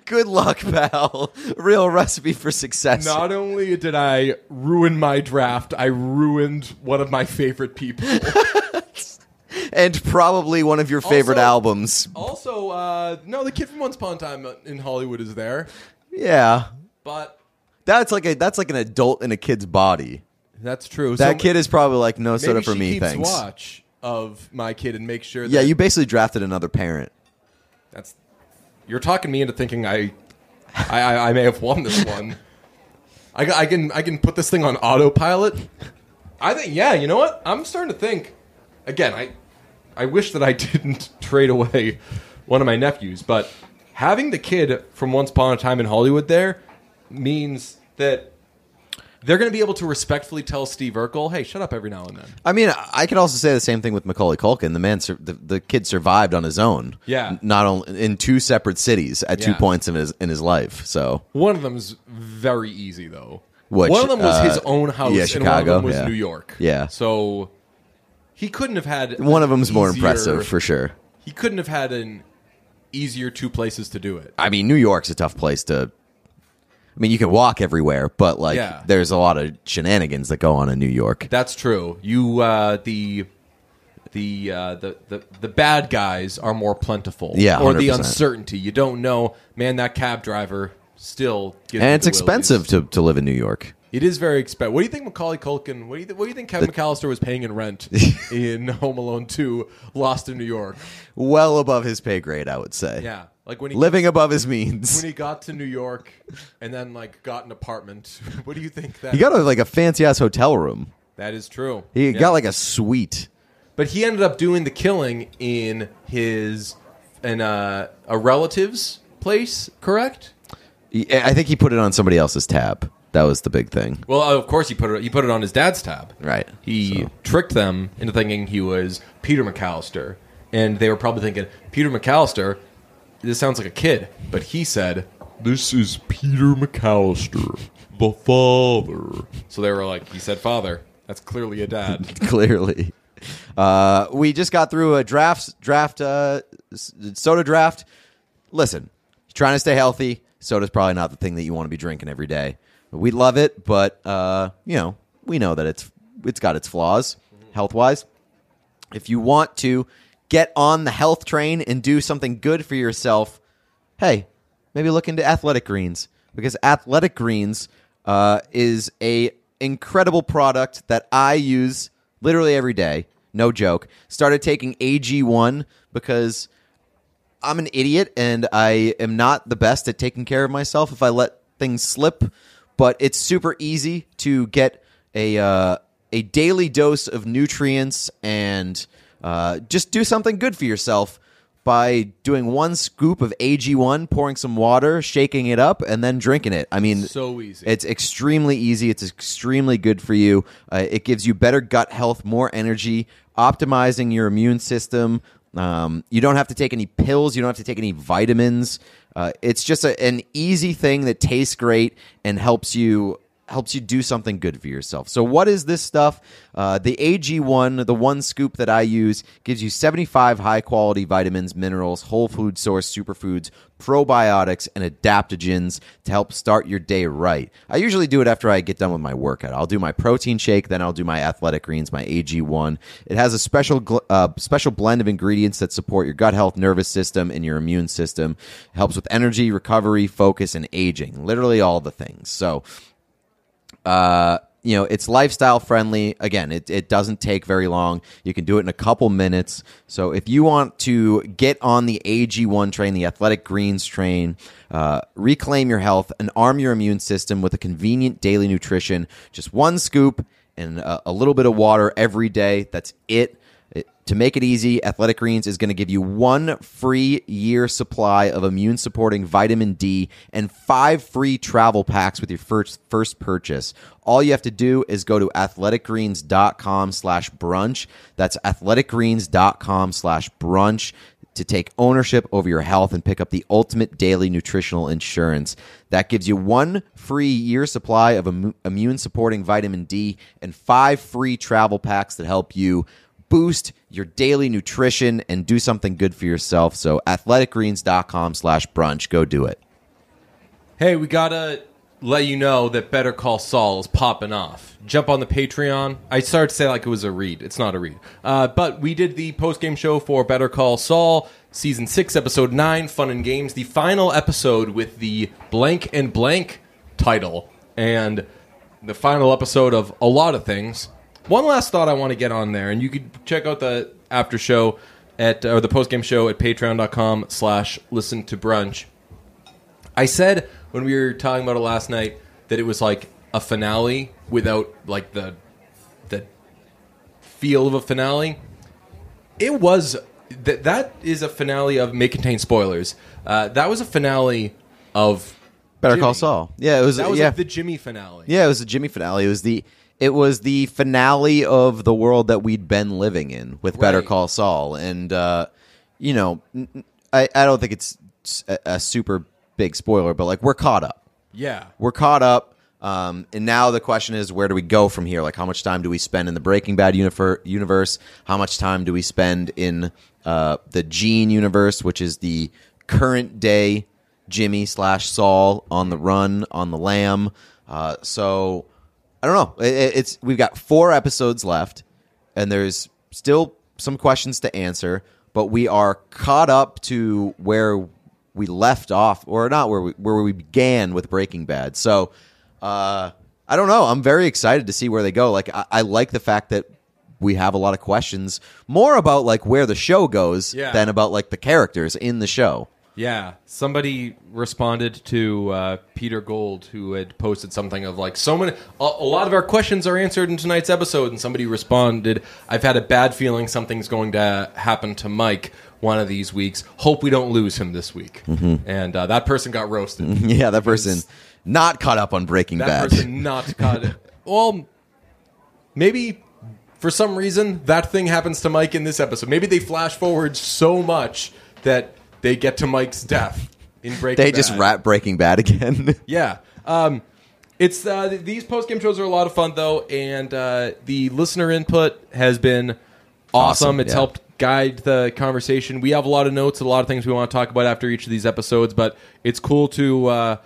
Good luck, pal. Real recipe for success. Not only did I ruin my draft, I ruined one of my favorite people. and probably one of your favorite Also- albums. also, uh, no, the kid from Once Upon a Time in Hollywood is there, Yeah. but That's like a that's like an adult in a kid's body. that's true. That kid is probably like no soda for me, thanks. watch of my kid and make sure. Yeah, that you basically drafted another parent. That's you're talking me into thinking I, I, I, may have won this one. I, I can I can put this thing on autopilot. I think yeah. You know what? I'm starting to think. Again, I I wish that I didn't trade away one of my nephews, but having the kid from Once Upon a Time in Hollywood there means that they're going to be able to respectfully tell Steve Urkel, "Hey, shut up every now and then." I mean, I could also say the same thing with Macaulay Culkin. The man, sur- the, the kid survived on his own. Yeah. Not only in two separate cities at two Yeah. points in his in his life. So One of them's very easy though. Which, one of them was uh, his own house, yeah, and Chicago, one of them was yeah. New York. Yeah. So he couldn't have had One of them's more easier- impressive for sure. He couldn't have had an easier two places to do it. I mean, New York's a tough place to. I mean, you can walk everywhere, but like, Yeah. there's a lot of shenanigans that go on in New York. That's true. You uh, the the, uh, the the the bad guys are more plentiful. Yeah, or the 100%. uncertainty. You don't know. Man, that cab driver still gives and it's the expensive to, to live in New York. It is very expensive. What do you think Macaulay Culkin? What do you th- what do you think Kevin McAllister was paying in rent in Home Alone Two, Lost in New York? Well above his pay grade, I would say. Yeah, like when he Living above his means. when he got to New York and then like got an apartment. What do you think that? He got a, like a fancy ass hotel room. that is true. He Yeah. got like a suite. But he ended up doing the killing in his in a, a relative's place, correct? He- I think he put it on somebody else's tab. That was the big thing. Well, of course he put it he put it on his dad's tab. Right. He So- tricked them into thinking he was Peter McAllister, and they were probably thinking Peter McAllister. This sounds like a kid, but he said, "This is Peter McAllister, the father." So they were like, "He said father. That's clearly a dad." clearly. Uh, we just got through a draft draft uh, soda draft. Listen, trying to stay healthy. Soda's probably not the thing that you want to be drinking every day. We love it, but uh, you know we know that it's it's got its flaws health wise. If you want to get on the health train and do something good for yourself, hey, maybe look into Athletic Greens because Athletic Greens uh, is a incredible product that I use literally every day. No joke. Started taking AG1 because I'm an idiot and I am not the best at taking care of myself if I let things slip. But it's super easy to get a uh, a daily dose of nutrients and uh, just do something good for yourself by doing one scoop of AG1, pouring some water, shaking it up, and then drinking it. I mean, So easy. It's extremely easy. It's extremely good for you. Uh, it gives you better gut health, more energy, optimizing your immune system. Um, you don't have to take any pills. You don't have to take any vitamins. Uh, it's just a, an easy thing that tastes great and helps you helps you do something good for yourself. So, what is this stuff? Uh, the AG1, the one scoop that I use, gives you 75 high quality vitamins, minerals, whole food source superfoods, probiotics, and adaptogens to help start your day right. I usually do it after I get done with my workout. I'll do my protein shake, then I'll do my athletic greens, my AG1. It has a special uh, special blend of ingredients that support your gut health, nervous system, and your immune system. It helps with energy, recovery, focus, and aging. Literally all the things. So, uh, you know, it's lifestyle friendly. Again, it, it doesn't take very long. You can do it in a couple minutes. So if you want to get on the AG1 train, the Athletic Greens train, uh, reclaim your health and arm your immune system with a convenient daily nutrition, just one scoop and a, a little bit of water every day. That's it. To make it easy, Athletic Greens is going to give you one free year supply of immune supporting vitamin D and five free travel packs with your first first purchase. All you have to do is go to athleticgreens.com slash brunch. That's athleticgreens.com slash brunch to take ownership over your health and pick up the ultimate daily nutritional insurance. That gives you one free year supply of immune supporting vitamin D and five free travel packs that help you boost your daily nutrition and do something good for yourself. So athleticgreens.com slash brunch. Go do it. Hey, we gotta let you know that Better Call Saul is popping off. Jump on the Patreon. I started to say like it was a read. It's not a read. Uh, but we did the post game show for Better Call Saul, season six, episode nine, Fun and Games. The final episode with the blank and blank title, and the final episode of a lot of things. One last thought I want to get on there, and you could check out the after show at or the post game show at patreon.com slash listen to brunch. I said when we were talking about it last night that it was like a finale without like the the feel of a finale. It was that that is a finale of may contain spoilers. Uh, that was a finale of Better Jimmy. Call Saul. Yeah, it was. That was yeah, like the Jimmy finale. yeah, it was the Jimmy finale. It was the it was the finale of the world that we'd been living in with Better Call Saul, and uh, you know, I, I don't think it's a, a super big spoiler, but like we're caught up. Yeah. We're caught up. Um, and now the question is, where do we go from here? Like, how much time do we spend in the Breaking Bad universe? How much time do we spend in uh, the Gene universe, which is the current day Jimmy slash Saul on the run on the lam? Uh, so I don't know. It- it- it's we've got four episodes left, and there's still some questions to answer, but we are caught up to where we left off, or not where we where we began with Breaking Bad. So uh, I don't know. I'm very excited to see where they go. Like I, I like the fact that we have a lot of questions more about like where the show goes Yeah. than about like the characters in the show. Yeah, somebody responded to uh, Peter Gould, who had posted something of like, so many, a, a lot of our questions are answered in tonight's episode, and somebody responded, "I've had a bad feeling something's going to happen to Mike one of these weeks. Hope we don't lose him this week." And uh, that person got roasted. Yeah, that person not caught up on Breaking that Bad. person not caught. Well, maybe for some reason that thing happens to Mike in this episode. Maybe they flash forward so much that they get to Mike's death in Breaking they Bad. just rap Breaking Bad again. Yeah. Um, it's uh, th- these post game shows are a lot of fun though, and uh, the listener input has been awesome. Awesome, It's yeah. helped guide the conversation. We have a lot of notes, a lot of things we want to talk about after each of these episodes, but it's cool to uh,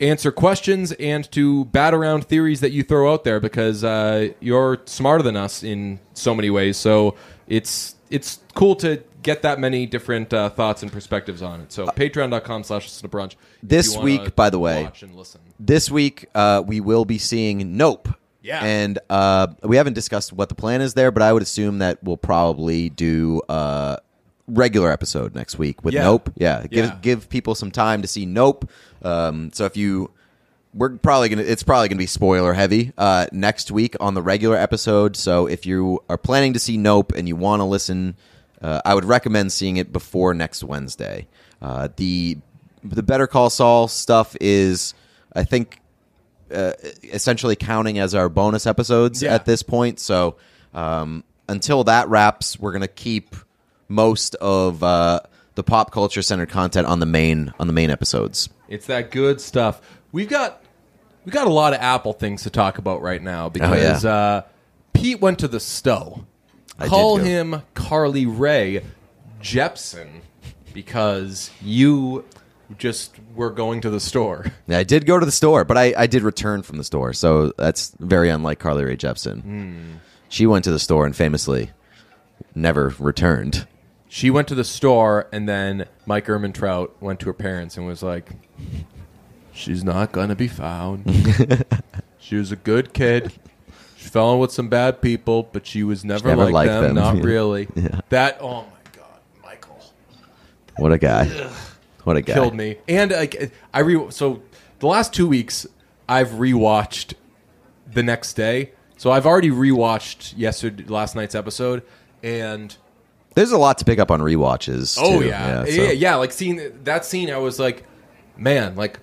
answer questions and to bat around theories that you throw out there because uh, you're smarter than us in so many ways. So it's it's cool to get that many different uh, thoughts and perspectives on it. So patreon.com slash listen to brunch. if This you wanna week, by the way, watch and listen. this week uh, we will be seeing Nope. Yeah. And uh, we haven't discussed what the plan is there, but I would assume that we'll probably do a regular episode next week with Yeah. Nope. Yeah. Give Yeah. give people some time to see Nope. Um, so if you we're probably gonna it's probably gonna be spoiler heavy uh, next week on the regular episode. So if you are planning to see Nope and you want to listen, uh, I would recommend seeing it before next Wednesday. Uh, the the Better Call Saul stuff is, I think, uh, essentially counting as our bonus episodes Yeah. at this point. So um, until that wraps, we're gonna keep most of uh, the pop culture centered content on the main on the main episodes. It's that good stuff. We've got we got a lot of Apple things to talk about right now because Oh, yeah. uh, Pete went to the Stowe. I Call did go. him Carly Rae Jepsen because you just were going to the store. Yeah, I did go to the store, but I, I did return from the store, so that's very unlike Carly Rae Jepsen. Hmm. She went to the store and famously never returned. She went to the store and then Mike Ehrmantraut went to her parents and was like, "She's not gonna be found. she was a good kid. She fell in with some bad people, but she was never, never like liked them. them. Not Yeah. really. Yeah. That oh my god, Michael What a guy! What a guy! killed me. And like I re so the last two weeks I've rewatched the next day. So I've already rewatched yesterday last night's episode and There's a lot to pick up on rewatches. Oh too. yeah, so- yeah, yeah. Like seeing that scene, I was like, man, like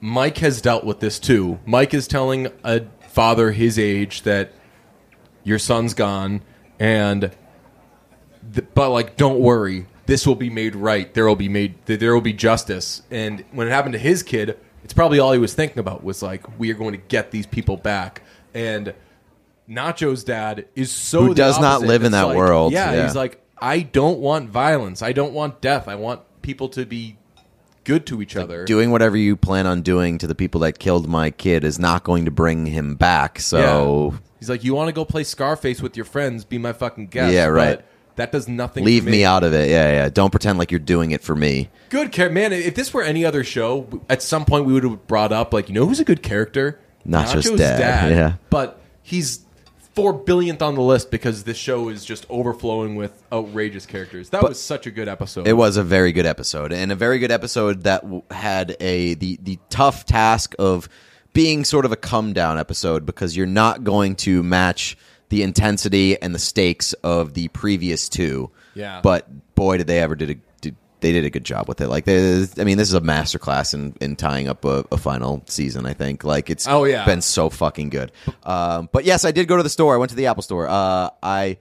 Mike has dealt with this too. Mike is telling a father his age that your son's gone, and th- but like, don't worry, this will be made right. There will be made. There will be justice. And when it happened to his kid, it's probably all he was thinking about was like, we are going to get these people back. And Nacho's dad is so Who the does not opposite. live in It's that world. Yeah, Yeah. he's like, I don't want violence. I don't want death. I want people to be good to each other. Doing whatever you plan on doing to the people that killed my kid is not going to bring him back. So he's like, you want to go play Scarface with your friends? Be my fucking guest. Yeah, right. But that does nothing. leave for me out of it. Yeah, yeah. Don't pretend like you're doing it for me. Good character, man. If this were any other show, at some point we would have brought up like, you know, who's a good character? Nacho's dad, yeah. but he's four billionth on the list because this show is just overflowing with outrageous characters. That was such a good episode. It was a very good episode, and a very good episode that had a the the tough task of being sort of a come down episode because you're not going to match the intensity and the stakes of the previous two. Yeah. But boy, did they ever did a they did a good job with it. Like, they, I mean, this is a masterclass in in tying up a, a final season. I think. Like, it's Oh, yeah. been so fucking good. Um, but yes, I did go to the store. I went to the Apple store. Uh, I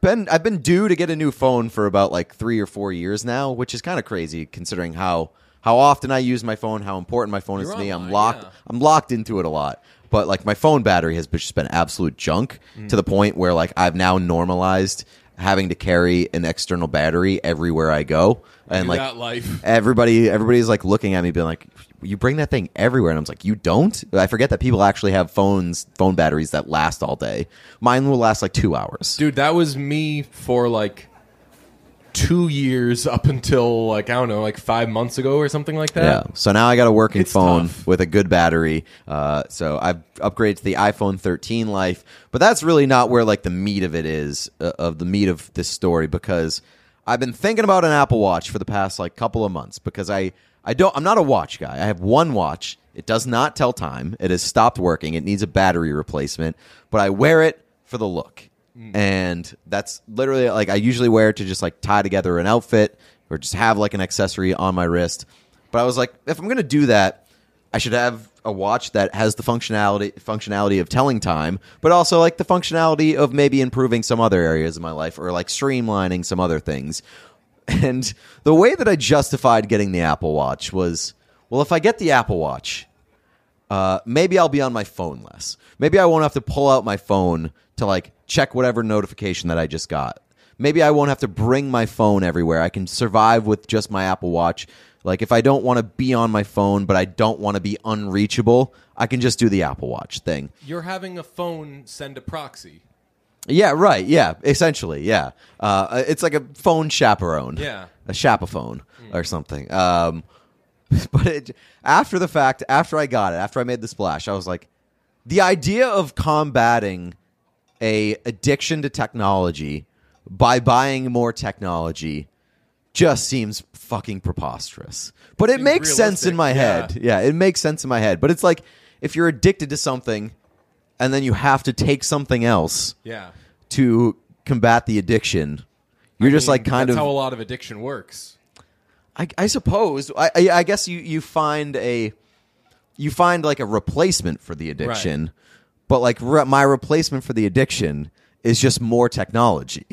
been I've been due to get a new phone for about like three or four years now, which is kind of crazy considering how how often I use my phone, how important my phone is You're to me. I'm locked. yeah. I'm locked into it a lot. But like my phone battery has just been absolute junk Mm. to the point where like I've now normalized having to carry an external battery everywhere I go, and Do like that life. everybody everybody's like looking at me being like you bring that thing everywhere. And i'm like you don't? I forget that people actually have phones phone batteries that last all day. Mine will last like two hours. Dude, that was me for like two years up until like I don't know, like five months ago or something like that. yeah. So now i got a working It's phone tough. with a good battery. Uh, so i've upgraded to the iphone 13 life but that's really not where like the meat of it is uh, of the meat of this story because i've been thinking about an apple watch for the past like couple of months because i i don't i'm not a watch guy. I have one watch. It does not tell time. It has stopped working. It needs a battery replacement but i wear it for the look and that's literally like i usually wear it to just like tie together an outfit or just have like an accessory on my wrist but i was like if i'm gonna do that I should have a watch that has the functionality functionality of telling time, but also like the functionality of maybe improving some other areas of my life or like streamlining some other things. And the way that I justified getting the Apple Watch was, well, if I get the Apple Watch, uh, maybe I'll be on my phone less. Maybe I won't have to pull out my phone to like check whatever notification that I just got. Maybe I won't have to bring my phone everywhere. I can survive with just my Apple Watch. Like if I don't want to be on my phone, but I don't want to be unreachable, I can just do the Apple Watch thing. You're having a phone send a proxy. Yeah, right. Yeah, essentially. Yeah, uh, it's like a phone chaperone. Yeah. a chapaphone or something. Um, but it, after the fact, after I got it, after I made the splash, I was like, the idea of combating a addiction to technology by buying more technology just seems fucking preposterous. But it Seems makes sense in my yeah. head. Yeah, it makes sense in my head. But it's like if you're addicted to something and then you have to take something else Yeah. to combat the addiction, you're just like kind that's of how a lot of addiction works. I, I suppose. I, I, I guess you, you find a you find like a replacement for the addiction, but like re- my replacement for the addiction is just more technology.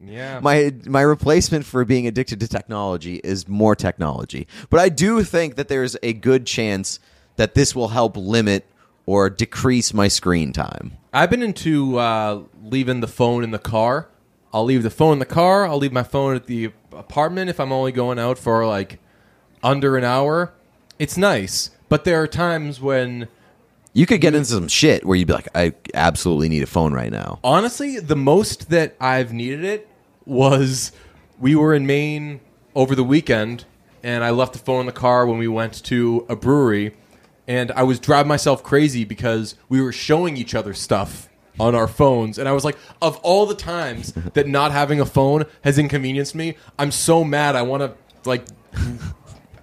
Yeah. my my replacement for being addicted to technology is more technology. But I do think that there's a good chance that this will help limit or decrease my screen time. I've been into uh, leaving the phone in the car. I'll leave the phone in the car. I'll leave my phone at the apartment if I'm only going out for like under an hour. It's nice, but there are times when You could get into some shit where you'd be like, I absolutely need a phone right now. honestly, the most that I've needed it was we were in Maine over the weekend, and I left the phone in the car when we went to a brewery, and I was driving myself crazy because we were showing each other stuff on our phones, and I was like, of all the times that not having a phone has inconvenienced me, I'm so mad. I want to like.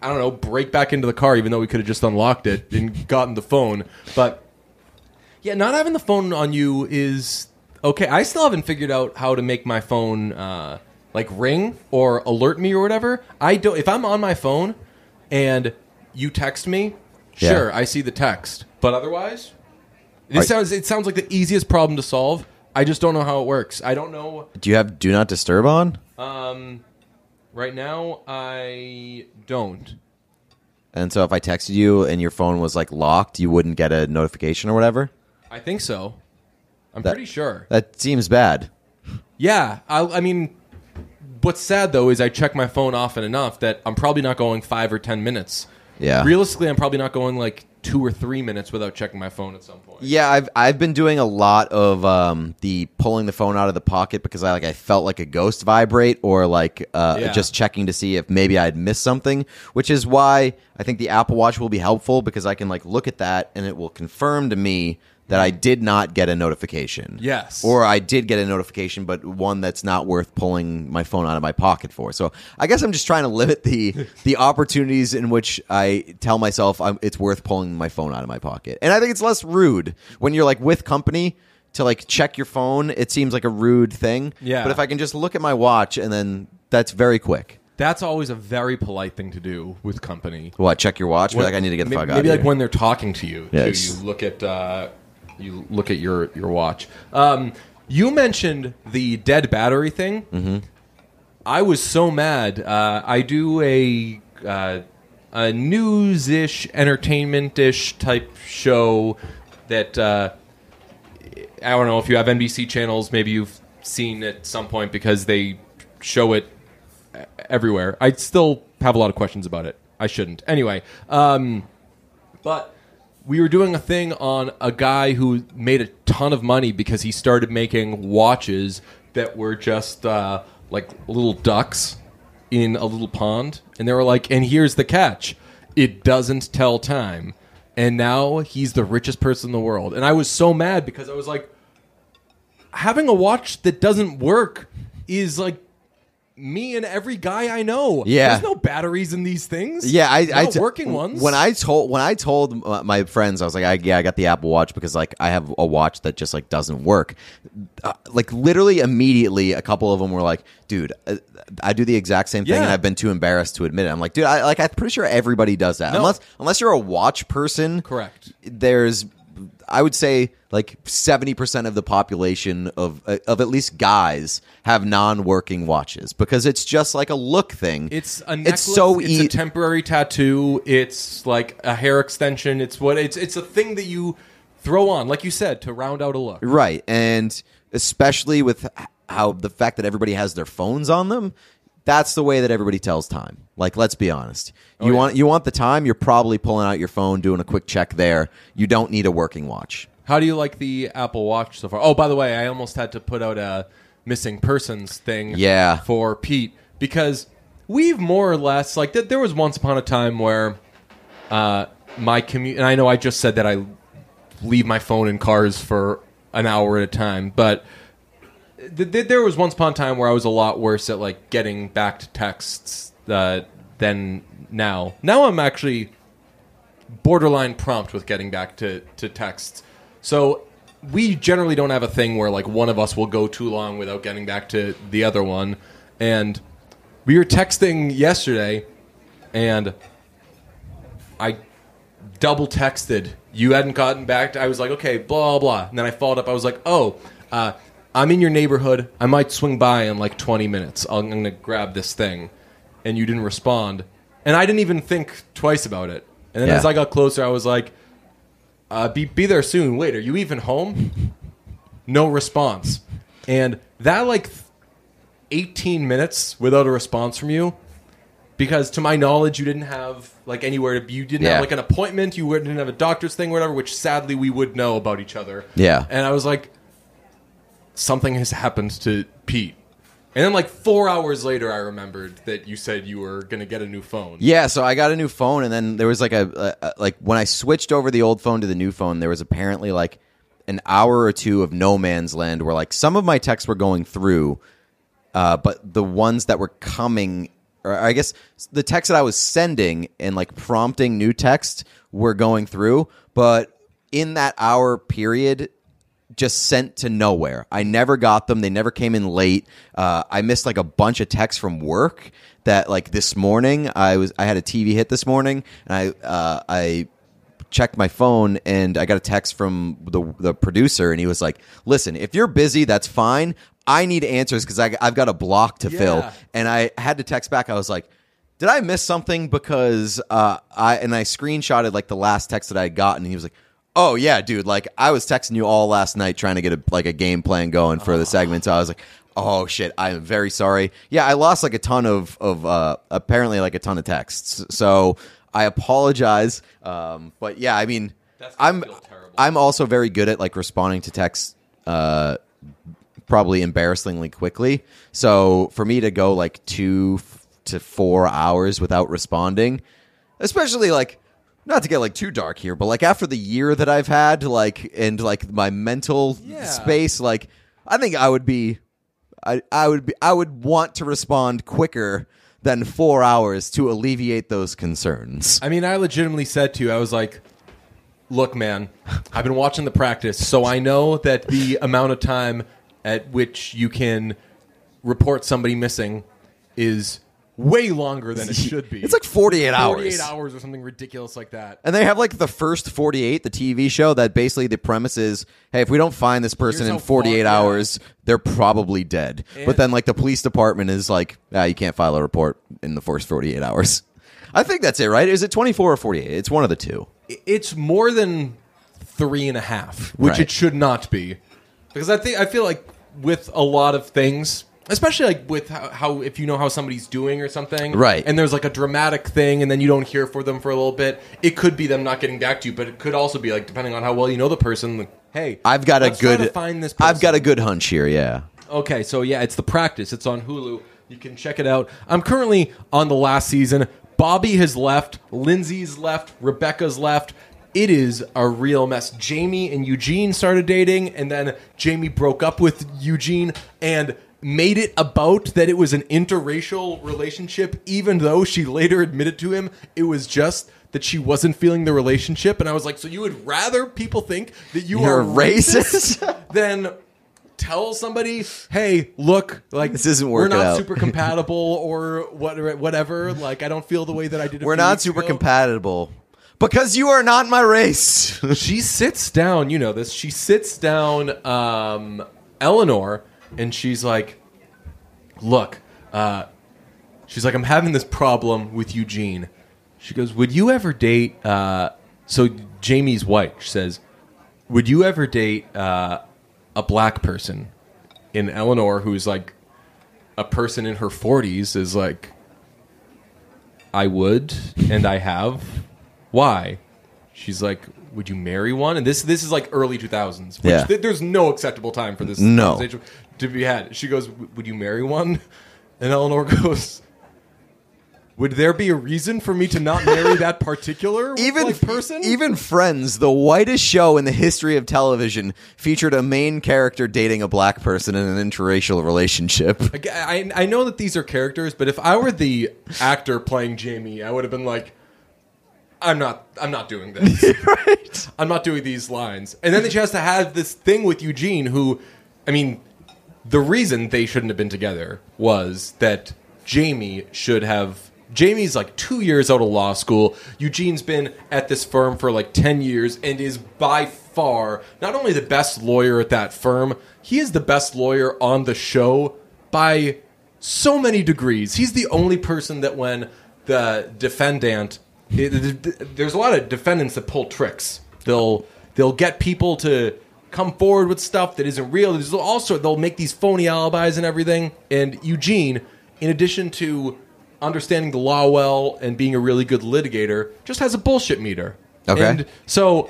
I don't know, break back into the car, even though we could have just unlocked it and gotten the phone. But yeah, not having the phone on you is okay. I still haven't figured out how to make my phone uh, like ring or alert me or whatever. I don't. If I'm on my phone and you text me, Yeah. sure, I see the text. But otherwise, this Are- sounds. It sounds like the easiest problem to solve. I just don't know how it works. I don't know. Do you have Do Not Disturb on? Um, right now, I don't. And so if I texted you and your phone was like locked, you wouldn't get a notification or whatever? I think so. I'm That- pretty sure. That seems bad. Yeah, I, I mean, what's sad though is I check my phone often enough that I'm probably not going five or ten minutes. Yeah. Realistically, I'm probably not going like two or three minutes without checking my phone at some point. Yeah, I've I've been doing a lot of um, the pulling the phone out of the pocket because I like I felt like a ghost vibrate or like uh, Yeah. just checking to see if maybe I'd missed something, which is why I think the Apple Watch will be helpful because I can like look at that and it will confirm to me that I did not get a notification. Yes. Or I did get a notification, but one that's not worth pulling my phone out of my pocket for. So I guess I'm just trying to limit the the opportunities in which I tell myself I'm, it's worth pulling my phone out of my pocket. And I think it's less rude when you're like with company to like check your phone. It seems like a rude thing. Yeah. But if I can just look at my watch and then that's very quick. That's always a very polite thing to do with company. What? Check your watch? When- like I need to get the may- fuck out. Maybe like here. when they're talking to you, Yes. you look at uh, you look at your your watch. Um, you mentioned the dead battery thing. Mm-hmm. I was so mad. Uh, I do a uh, a news-ish, entertainment-ish type show that uh, I don't know if you have NBC channels. Maybe you've seen at some point because they show it everywhere. I still have a lot of questions about it. I shouldn't. Anyway, um, but we were doing a thing on a guy who made a ton of money because he started making watches that were just uh, like little ducks in a little pond. And they were like, and here's the catch it doesn't tell time. And now he's the richest person in the world. And I was so mad because I was like, having a watch that doesn't work is like me and every guy I know. Yeah. There's no batteries in these things. Yeah, I, no I t- working ones. When I told when I told uh, my friends, I was like, I, yeah, I got the Apple Watch because like I have a watch that just like doesn't work. Uh, like literally immediately, a couple of them were like, dude, uh, I do the exact same thing, Yeah. and I've been too embarrassed to admit it. I'm like, dude, I like I'm pretty sure everybody does that, No. unless unless you're a watch person. Correct. There's, I would say like seventy percent of the population of uh, of at least guys have non-working watches because it's just like a look thing. It's a necklace. It's so it's e- a temporary tattoo. It's like a hair extension. It's what it's it's a thing that you throw on, like you said, to round out a look. Right. And especially with how the fact that everybody has their phones on them, that's the way that everybody tells time. Like let's be honest. You yeah. want you want the time, you're probably pulling out your phone doing a quick check there. You don't need a working watch. How do you like the Apple Watch so far? Oh, by the way, I almost had to put out a missing persons thing. Yeah. For Pete because we've more or less like th- there was once upon a time where uh, my commute, and I know I just said that I leave my phone in cars for an hour at a time, but th- th- there was once upon a time where I was a lot worse at like getting back to texts uh, than now. Now I'm actually borderline prompt with getting back to, to texts. So we generally don't have a thing where like one of us will go too long without getting back to the other one. And we were texting yesterday and I double texted. You hadn't gotten back. To, I was like, okay, blah blah. And then I followed up. I was like, oh, uh, I'm in your neighborhood. I might swing by in like 20 minutes. I'm gonna grab this thing, and you didn't respond. And I didn't even think twice about it. And then Yeah. as I got closer, I was like, uh, be be there soon. Wait, are you even home? no response. And that like 18 minutes without a response from you because to my knowledge you didn't have like anywhere to be you didn't Yeah. have like an appointment you didn't have a doctor's thing or whatever which sadly we would know about each other Yeah. and i was like something has happened to pete. And then like four hours later i remembered that you said you were gonna get a new phone. Yeah, so I got a new phone, and then there was like a, a, a like when I switched over the old phone to the new phone, there was apparently like an hour or two of no man's land where like some of my texts were going through, uh, but the ones that were coming, or I guess the texts that I was sending and like prompting new text were going through, but in that hour period, just sent to nowhere. I never got them. They never came in late. Uh, I missed like a bunch of texts from work that like this morning I was I had a TV hit this morning and I uh, I checked my phone and I got a text from the the producer and he was like, "Listen, if you're busy, that's fine. I need answers because I've got a block to fill." And I had to text back. I was like. Did I miss something? Because uh, I and I screenshotted like the last text that I had gotten. And he was like, "Oh yeah, dude! Like I was texting you all last night trying to get a like a game plan going for the segment." So I was like, "Oh shit! I am very sorry. Yeah, I lost like a ton of of uh, apparently like a ton of texts. So I apologize. Um, but yeah, I mean, I'm. I'm also very good at like responding to texts. Uh, probably embarrassingly quickly. So for me to go like two f- to four hours without responding, especially like not to get like too dark here, but like after the year that I've had, like and like my mental Yeah. space, like I think I would be, I I would be I would want to respond quicker than four hours to alleviate those concerns. I mean, I legitimately said to you, I was like, look, man, I've been watching the practice, so I know that the amount of time at which you can report somebody missing is way longer than it should be. It's like 48 hours. 48 hours or something ridiculous like that. And they have like the first 48, the TV show, that basically the premise is hey, if we don't find this person Here's in how 48 far- yeah. hours, they're probably dead. And- but then like the police department is like, ah, you can't file a report in the first 48 hours. I think that's it, right? Is it 24 or 48? It's one of the two. it's more than three and a half, which Right. it should not be, because I think I feel like with a lot of things, especially like with how, how if you know how somebody's doing or something, Right. and there's like a dramatic thing, and then you don't hear for them for a little bit, it could be them not getting back to you, but it could also be like depending on how well you know the person. Like, hey, I've got a good find this. I've got a good hunch here, yeah. Okay, so yeah, it's the practice. It's on Hulu. You can check it out. I'm currently on the last season. Bobby has left. Lindsay's left. Rebecca's left. It is a real mess. Jamie and Eugene started dating, and then Jamie broke up with Eugene and made it about that it was an interracial relationship, even though she later admitted to him it was just that she wasn't feeling the relationship. And I was like, so you would rather people think that you You're are racist? racist than tell somebody, "Hey, look, like This isn't working. We're not out." super compatible, or what, whatever. Like, I don't feel the way that I did. We're not super ago." compatible because you are not my race. She sits down. You know this. She sits down, um, Eleanor, and she's like, "Look, uh, she's like, I'm having this problem with Eugene." She goes, "Would you ever date?" Uh, so Jamie's white. She says, "Would you ever date uh, a black person?" And Eleanor, who's like a person in her 40s, is like, "I would, and I have. Why?" She's like, "Would you marry one?" And this this is like early 2000s. Which Yeah. th- there's no acceptable time for this No. conversation to be had. She goes, "Would you marry one?" And Eleanor goes, "Would there be a reason for me to not marry that particular even like, person?" even Friends, the whitest show in the history of television, featured a main character dating a black person in an interracial relationship. Like, I I know that these are characters, but if I were the actor playing Jamie, I would have been like, "I'm not, I'm not doing this. right. I'm not doing these lines." And then she has to have this thing with Eugene, who, I mean, the reason they shouldn't have been together was that Jamie should have. Jamie's like two years out of law school. Eugene's been at this firm for like 10 years and is by far not only the best lawyer at that firm, he is the best lawyer on the show by so many degrees. He's the only person that when the defendant, there's a lot of defendants that pull tricks. They'll they'll get people to come forward with stuff that isn't real. There's also they'll make these phony alibis and everything. And Eugene, in addition to understanding the law well and being a really good litigator, just has a bullshit meter. Okay. And so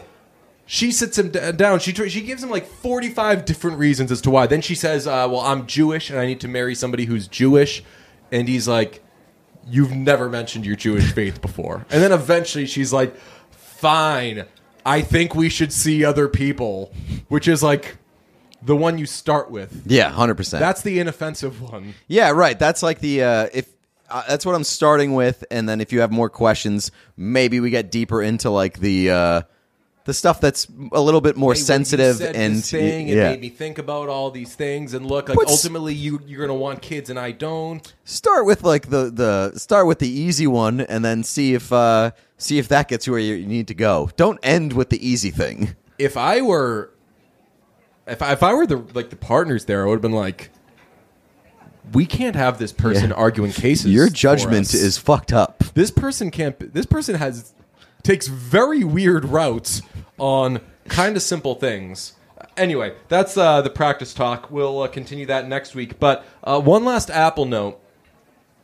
she sits him d- down. She tr- she gives him like forty five different reasons as to why. Then she says, uh, "Well, I'm Jewish and I need to marry somebody who's Jewish," and he's like, "You've never mentioned your Jewish faith before." And then eventually she's like, "Fine, I think we should see other people," which is like the one you start with. Yeah, hundred percent. That's the inoffensive one. Yeah, right. That's like the uh, if uh, that's what I'm starting with, and then if you have more questions, maybe we get deeper into like the uh, the stuff that's a little bit more Hey, when you sensitive said and this thing, it yeah. made me think about all these things and look like What's- ultimately you you're gonna want kids and I don't. start with like the the start with the easy one, and then see if uh, see if that gets you where you need to go. Don't end with the easy thing. if I were if I, if I were the like the partners there, I would have been like, we can't have this person Yeah. arguing cases. Your judgment is fucked up. this person can't. This person has takes very weird routes on kind of simple things. Anyway, that's uh, the practice talk. We'll uh, continue that next week. But uh, one last Apple note.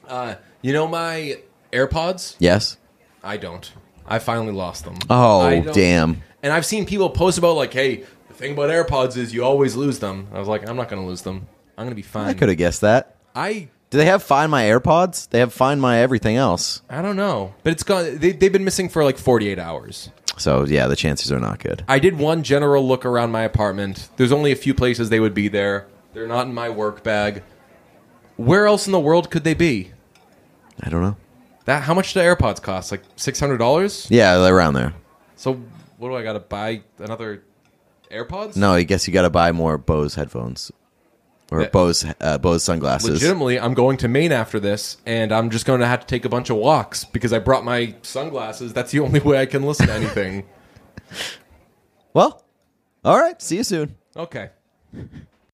Uh, you know my AirPods? Yes. I don't. I finally lost them. Oh, don't- damn. And I've seen people post about like, "Hey, the thing about AirPods is you always lose them." I was like, "I'm not going to lose them. I'm going to be fine." I could have guessed that. I Do they have Find My AirPods? They have Find My everything else. I don't know, but it's gone. They, they've been missing for like 48 hours. So yeah, the chances are not good. I did one general look around my apartment. There's only a few places they would be there. They're not in my work bag. Where else in the world could they be? I don't know. That how much do AirPods cost? Like six hundred dollars. Yeah, they're around there. So what do I got to buy? Another AirPods? No, I guess you got to buy more Bose headphones or Yeah. Bose uh, Bose sunglasses. Legitimately, I'm going to Maine after this, and I'm just going to have to take a bunch of walks because I brought my sunglasses. That's the only way I can listen to anything. Well, all right. See you soon. okay.